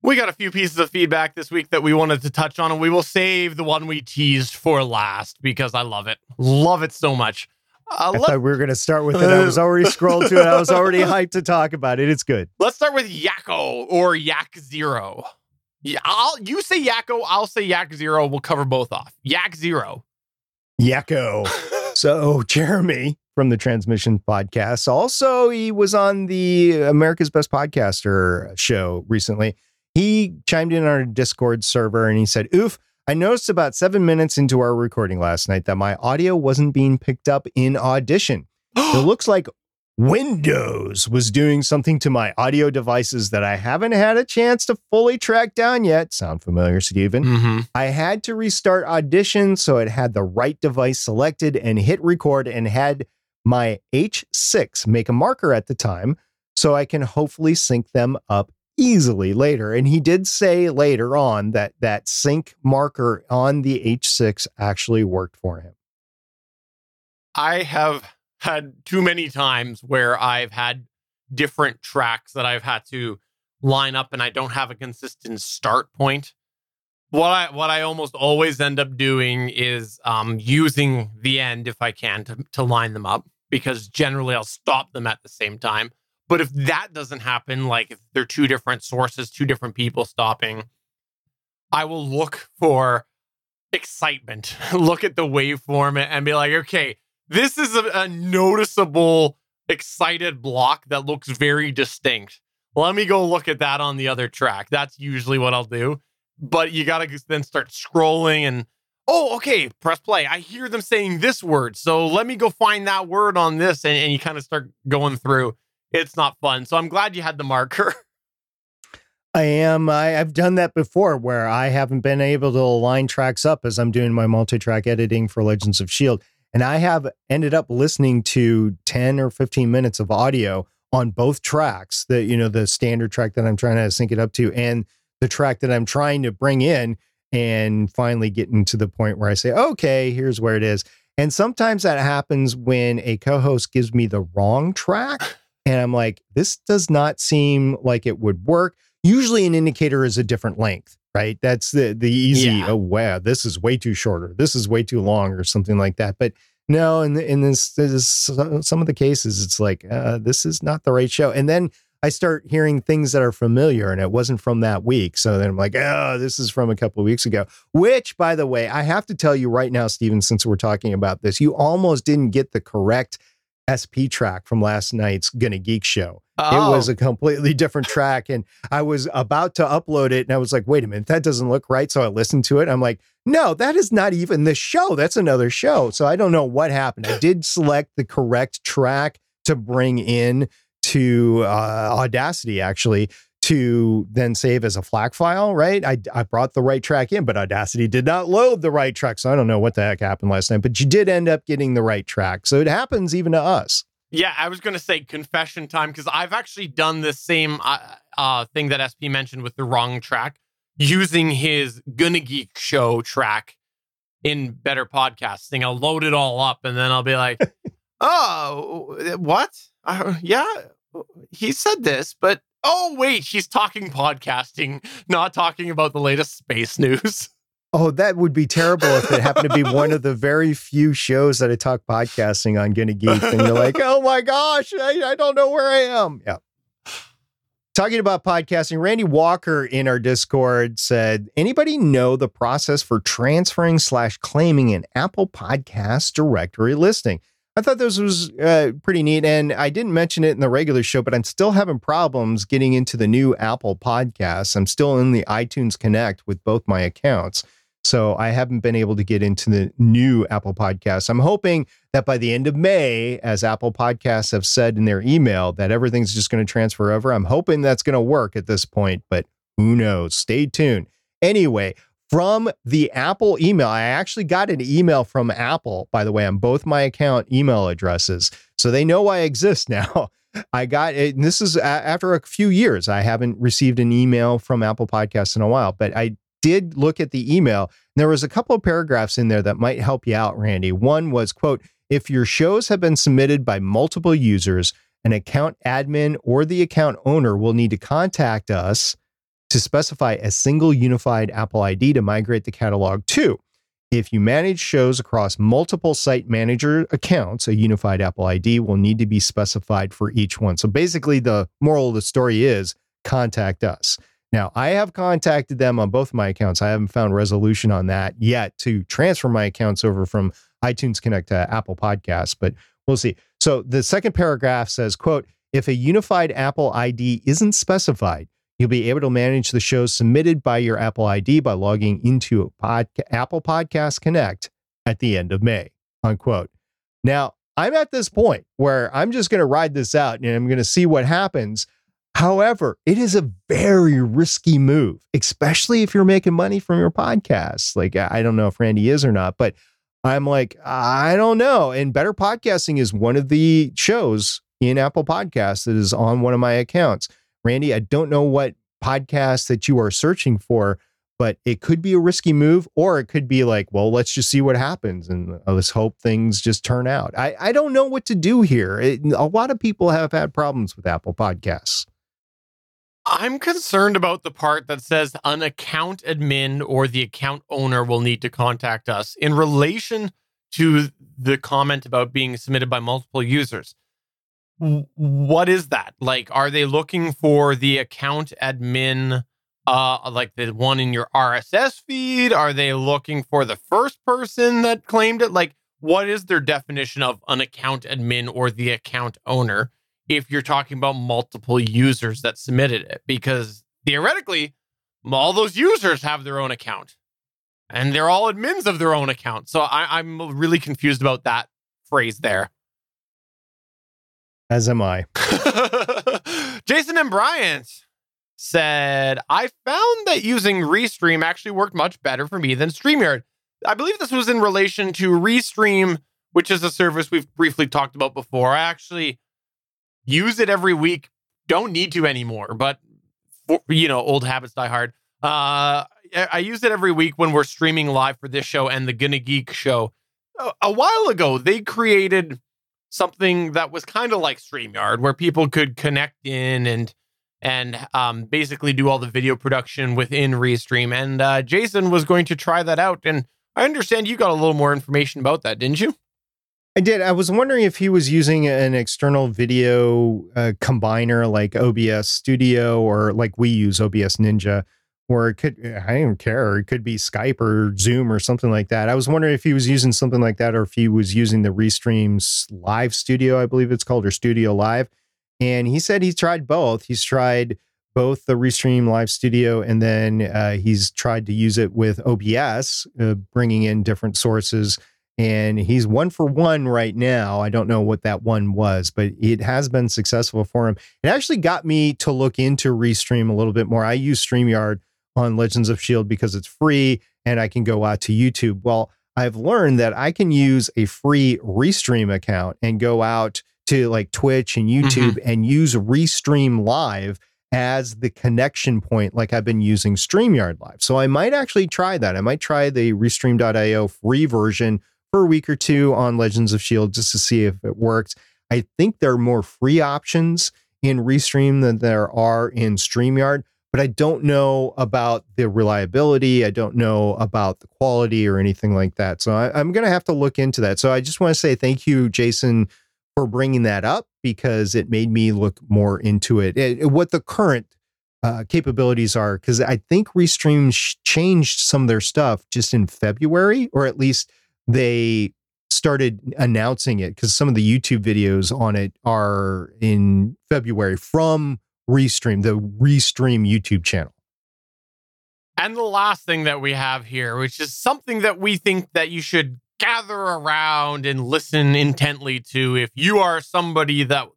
We got a few pieces of feedback this week that we wanted to touch on, and we will save the one we teased for last because I love it. Love it so much. Uh, I thought we were going to start with it. I was already scrolled to it. I was already hyped to talk about it. It's good. let's start with Yakko or Yak Zero. Yeah, I'll you say Yakko, I'll say Yak Zero. We'll cover both off. Yak Zero. Yakko. So Jeremy from the Transmission Podcast. Also, he was on the America's Best Podcaster show recently. He chimed in on our Discord server and he said, Oof, I noticed about seven minutes into our recording last night that my audio wasn't being picked up in Audition. It looks like Windows was doing something to my audio devices that I haven't had a chance to fully track down yet. Sound familiar, Steven? mm-hmm. I had to restart Audition so it had the right device selected and hit record and had my H6 make a marker at the time so I can hopefully sync them up easily later. And he did say later on that that sync marker on the H6 actually worked for him. I have had too many times where I've had different tracks that I've had to line up and I don't have a consistent start point. what I what I almost always end up doing is um, using the end if I can to, to line them up because generally I'll stop them at the same time. But if that doesn't happen, like if they're two different sources, two different people stopping, I will look for excitement, look at the waveform and be like, okay, this is a, a noticeable excited block that looks very distinct. Let me go look at that on the other track. That's usually what I'll do. But you got to then start scrolling and, oh, okay, press play. I hear them saying this word. So let me go find that word on this. And, and you kind of start going through. It's not fun. So I'm glad you had the marker. I am. I, have done that before where I haven't been able to line tracks up as I'm doing my multi track editing for Legends of S.H.I.E.L.D. And I have ended up listening to 10 or 15 minutes of audio on both tracks the you know the standard track that I'm trying to sync it up to and the track that I'm trying to bring in and finally getting to the point where I say okay here's where it is. And sometimes that happens when a co-host gives me the wrong track and I'm like this does not seem like it would work. Usually an indicator is a different length right? That's the the easy yeah. oh wow this is way too shorter. This is way too long or something like that. But no, in in this, this some of the cases, it's like uh, this is not the right show, and then I start hearing things that are familiar, and it wasn't from that week. So then I'm like, oh, this is from a couple of weeks ago. Which, by the way, I have to tell you right now, Steven, since we're talking about this, you almost didn't get the correct SP track from last night's Gonna Geek show. Oh. It was oh. a completely different track. And I was about to upload it and I was like, wait a minute, that doesn't look right. So I listened to it. I'm like, no, that is not even the show. That's another show. So I don't know what happened. I did select the correct track to bring in to uh, Audacity actually to then save as a FLAC file, right? I, I brought the right track in, but Audacity did not load the right track. So I don't know what the heck happened last night, but you did end up getting the right track. So it happens even to us. Yeah, I was going to say confession time because I've actually done the same uh, uh, thing that SP mentioned with the wrong track using his Gonna Geek show track in better podcasting. I'll load it all up and then I'll be like, oh, what? Uh, yeah, Oh, he said this, but oh, wait, he's talking podcasting, not talking about the latest space news. Oh, that would be terrible if it happened to be one of the very few shows that I talk podcasting on Gonna Geek. And you're like, oh my gosh, I, I don't know where I am. Yeah. Talking about podcasting, Randy Walker in our Discord said, anybody know the process for transferring slash claiming an Apple Podcast directory listing? I thought this was uh, pretty neat. And I didn't mention it in the regular show, but I'm still having problems getting into the new Apple podcasts. I'm still in the iTunes Connect with both my accounts. So I haven't been able to get into the new Apple Podcasts. I'm hoping that by the end of May, as Apple Podcasts have said in their email, that everything's just going to transfer over. I'm hoping that's going to work at this point, but who knows? Stay tuned. Anyway, from the Apple email. I actually got an email from Apple, by the way, on both my account email addresses. So they know I exist now. I got it. And this is after a few years. I haven't received an email from Apple Podcasts in a while, but I did look at the email. And there was a couple of paragraphs in there that might help you out, Randy. One was, quote, if your shows have been submitted by multiple users, an account admin or the account owner will need to contact us to specify a single unified Apple ID to migrate the catalog to. If you manage shows across multiple site manager accounts, a unified Apple ID will need to be specified for each one. So basically, the moral of the story is contact us. Now, I have contacted them on both my accounts. I haven't found resolution on that yet to transfer my accounts over from iTunes Connect to Apple Podcasts, but we'll see. So the second paragraph says, quote, if a unified Apple ID isn't specified, You'll be able to manage the shows submitted by your Apple ID by logging into pod- Apple Podcast Connect at the end of May. Unquote. Now, I'm at this point where I'm just going to ride this out and I'm going to see what happens. However, it is a very risky move, especially if you're making money from your podcast. Like, I don't know if Randy is or not, but I'm like, I don't know. And Better Podcasting is one of the shows in Apple Podcasts that is on one of my accounts. Randy, I don't know what podcast that you are searching for, but it could be a risky move, or it could be like, well, let's just see what happens and let's hope things just turn out. I, I don't know what to do here. It, a lot of people have had problems with Apple Podcasts. I'm concerned about the part that says an account admin or the account owner will need to contact us in relation to the comment about being submitted by multiple users. What is that? Like, are they looking for the account admin, uh, like the one in your RSS feed? Are they looking for the first person that claimed it? Like, what is their definition of an account admin or the account owner? if you're talking about multiple users that submitted it, because theoretically, all those users have their own account and they're all admins of their own account. So I, am really confused about that phrase there. As am I. Jason and Bryant said, I found that using Restream actually worked much better for me than StreamYard. I believe this was in relation to Restream, which is a service we've briefly talked about before. I actually use it every week. Don't need to anymore, but for, you know, old habits die hard. Uh, I use it every week when we're streaming live for this show and the Gonna Geek show. A while ago, they created something that was kind of like StreamYard, where people could connect in and and um, basically do all the video production within Restream. And uh, Jason was going to try that out, and I understand you got a little more information about that, didn't you? I did. I was wondering if he was using an external video uh, combiner like OBS Studio or like we use OBS Ninja, or it could, I don't care, it could be Skype or Zoom or something like that. I was wondering if he was using something like that or if he was using the Restreams Live Studio, I believe it's called, or Studio Live. And he said he's tried both. He's tried both the Restream Live Studio and then uh, he's tried to use it with OBS, uh, bringing in different sources and he's one for one right now. I don't know what that one was, but it has been successful for him. It actually got me to look into Restream a little bit more. I use StreamYard on Legends of S.H.I.E.L.D. because it's free and I can go out to YouTube. Well, I've learned that I can use a free Restream account and go out to like Twitch and YouTube mm-hmm. and use Restream Live as the connection point, like I've been using StreamYard Live. So I might actually try that. I might try the Restream.io free version for a week or two on Legends of S.H.I.E.L.D. just to see if it works. I think there are more free options in Restream than there are in StreamYard, but I don't know about the reliability. I don't know about the quality or anything like that. So I, am going to have to look into that. So I just want to say thank you, Jason, for bringing that up because it made me look more into it. it, it what the current uh, capabilities are, because I think Restream sh- changed some of their stuff just in February, or at least they started announcing it because some of the YouTube videos on it are in February from Restream, the Restream YouTube channel. And the last thing that we have here, which is something that we think that you should gather around and listen intently to if you are somebody that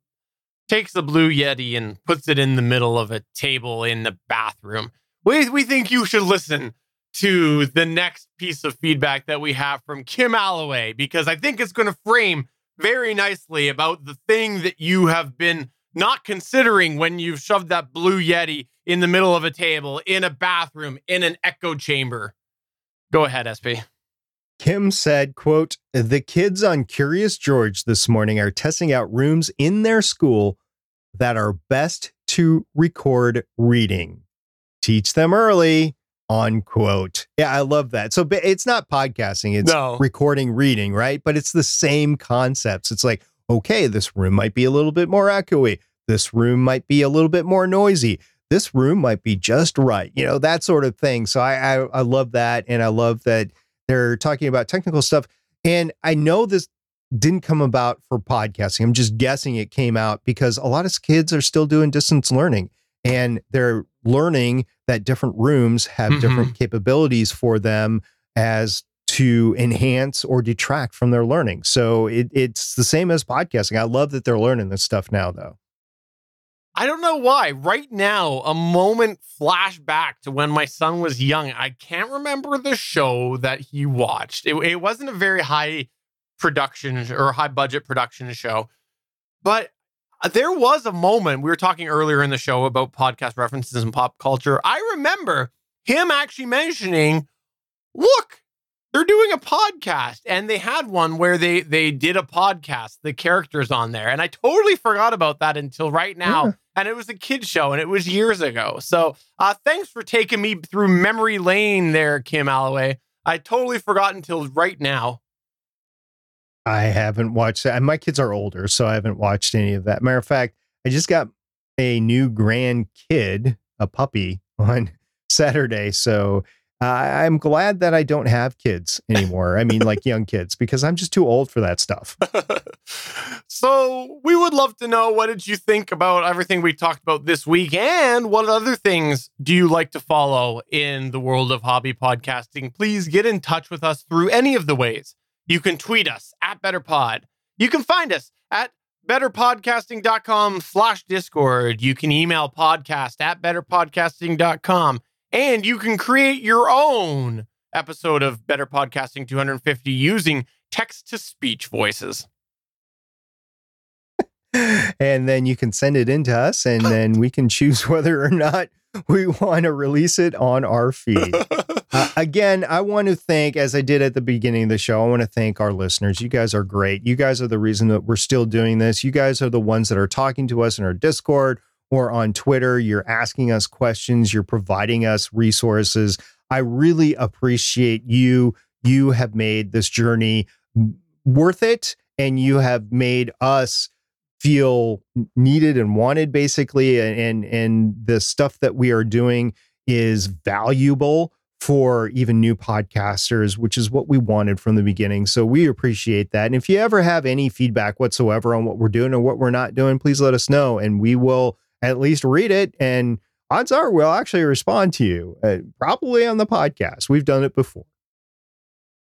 takes a blue Yeti and puts it in the middle of a table in the bathroom. We, we think you should listen to the next piece of feedback that we have from Kim Alloway, because I think it's going to frame very nicely about the thing that you have been not considering when you've shoved that blue Yeti in the middle of a table, in a bathroom, in an echo chamber. Go ahead, SP. Kim said, quote, the kids on Curious George this morning are testing out rooms in their school that are best to record reading. Teach them early unquote. Yeah, I love that. So it's not podcasting, it's no. recording reading, right? But it's the same concepts. It's like, okay, this room might be a little bit more echoey. This room might be a little bit more noisy. This room might be just right, you know, that sort of thing. So I, I, I love that. And I love that they're talking about technical stuff. And I know this didn't come about for podcasting. I'm just guessing it came out because a lot of kids are still doing distance learning and they're learning that different rooms have mm-hmm. different capabilities for them as to enhance or detract from their learning. So it, it's the same as podcasting. I love that they're learning this stuff now, though. I don't know why. Right now, a moment flashback to when my son was young. I can't remember the show that he watched. It, it wasn't a very high production or high budget production show, but uh, there was a moment we were talking earlier in the show about podcast references and pop culture. I remember him actually mentioning, look, they're doing a podcast and they had one where they they did a podcast the characters on there and i totally forgot about that until right now yeah. and it was a kid show and it was years ago. So uh thanks for taking me through memory lane there kim alloway. I totally forgot until right now. I haven't watched that. My kids are older so i haven't watched any of that. Matter of fact i just got a new grandkid a puppy on saturday so uh, I'm glad that I don't have kids anymore. I mean, like young kids, because I'm just too old for that stuff. so we would love to know what did you think about everything we talked about this week, and what other things do you like to follow in the world of hobby podcasting? Please get in touch with us through any of the ways. You can tweet us at BetterPod. You can find us at betterpodcasting.com slash discord. You can email podcast at betterpodcasting.com and you can create your own episode of Better Podcasting 250 using text to speech voices. and then you can send it in to us, and then we can choose whether or not we want to release it on our feed. uh, again, I want to thank, as I did at the beginning of the show, I want to thank our listeners. You guys are great. You guys are the reason that we're still doing this. You guys are the ones that are talking to us in our Discord or on Twitter. You're asking us questions, you're providing us resources. I really appreciate you. You have made this journey worth it, and you have made us feel needed and wanted basically and and, the stuff that we are doing is valuable for even new podcasters, which is what we wanted from the beginning. So we appreciate that. And if you ever have any feedback whatsoever on what we're doing or what we're not doing, please let us know and we will at least read it. And odds are we'll actually respond to you, uh, probably on the podcast. We've done it before.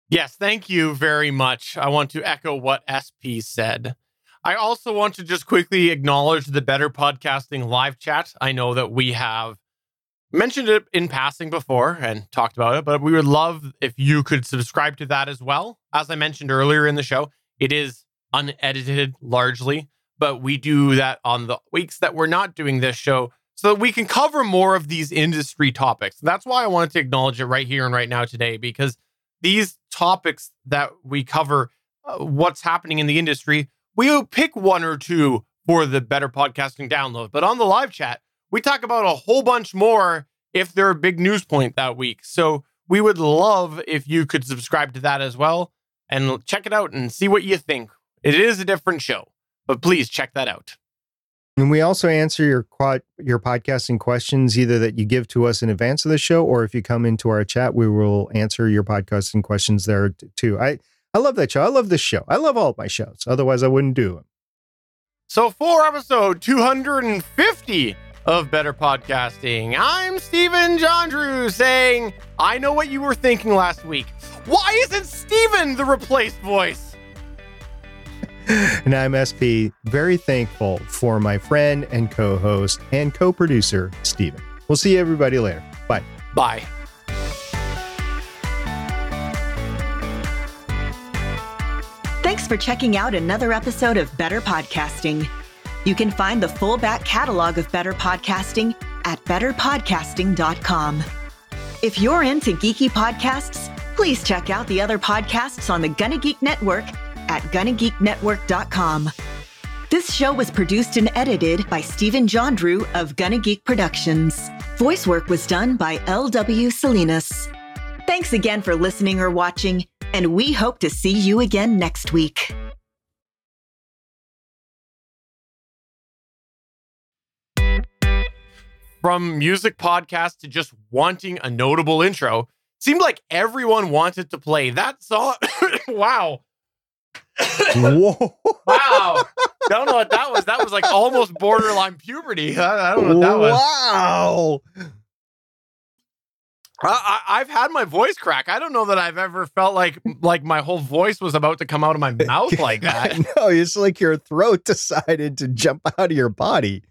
Yes, thank you very much. I want to echo what SP said. I also want to just quickly acknowledge the Better Podcasting live chat. I know that we have mentioned it in passing before and talked about it, but we would love if you could subscribe to that as well. As I mentioned earlier in the show, it is unedited largely but we do that on the weeks that we're not doing this show so that we can cover more of these industry topics. That's why I wanted to acknowledge it right here and right now today, because these topics that we cover, uh, what's happening in the industry, we'll pick one or two for the better podcasting download. But on the live chat, we talk about a whole bunch more if they're a big news point that week. So we would love if you could subscribe to that as well and check it out and see what you think. It is a different show. But please check that out. And we also answer your quad, your podcasting questions either that you give to us in advance of the show, or if you come into our chat, we will answer your podcasting questions there too. I I love that show. I love this show. I love all of my shows. Otherwise, I wouldn't do them. So for episode 250 of Better Podcasting, I'm Stephen John Drew saying, I know what you were thinking last week. Why isn't Stephen the replaced voice? and I'm SP, very thankful for my friend and co host and co producer, Stephen. We'll see everybody later. Bye. Bye. Thanks for checking out another episode of Better Podcasting. You can find the full back catalog of Better Podcasting at betterpodcasting.com. If you're into geeky podcasts, please check out the other podcasts on the Gonna Geek Network at GonnaGeekNetwork.com. This show was produced and edited by Stephen John Drew of Gonna Geek Productions. Voice work was done by L.W. Salinas. Thanks again for listening or watching, and we hope to see you again next week. From music podcast to just wanting a notable intro, seemed like everyone wanted to play that song. wow. Whoa. wow. Don't know what that was. That was like almost borderline puberty. I, I don't know what that was. Wow. I, have had my voice crack. I don't know that I've ever felt like like my whole voice was about to come out of my mouth like that. no, it's like your throat decided to jump out of your body.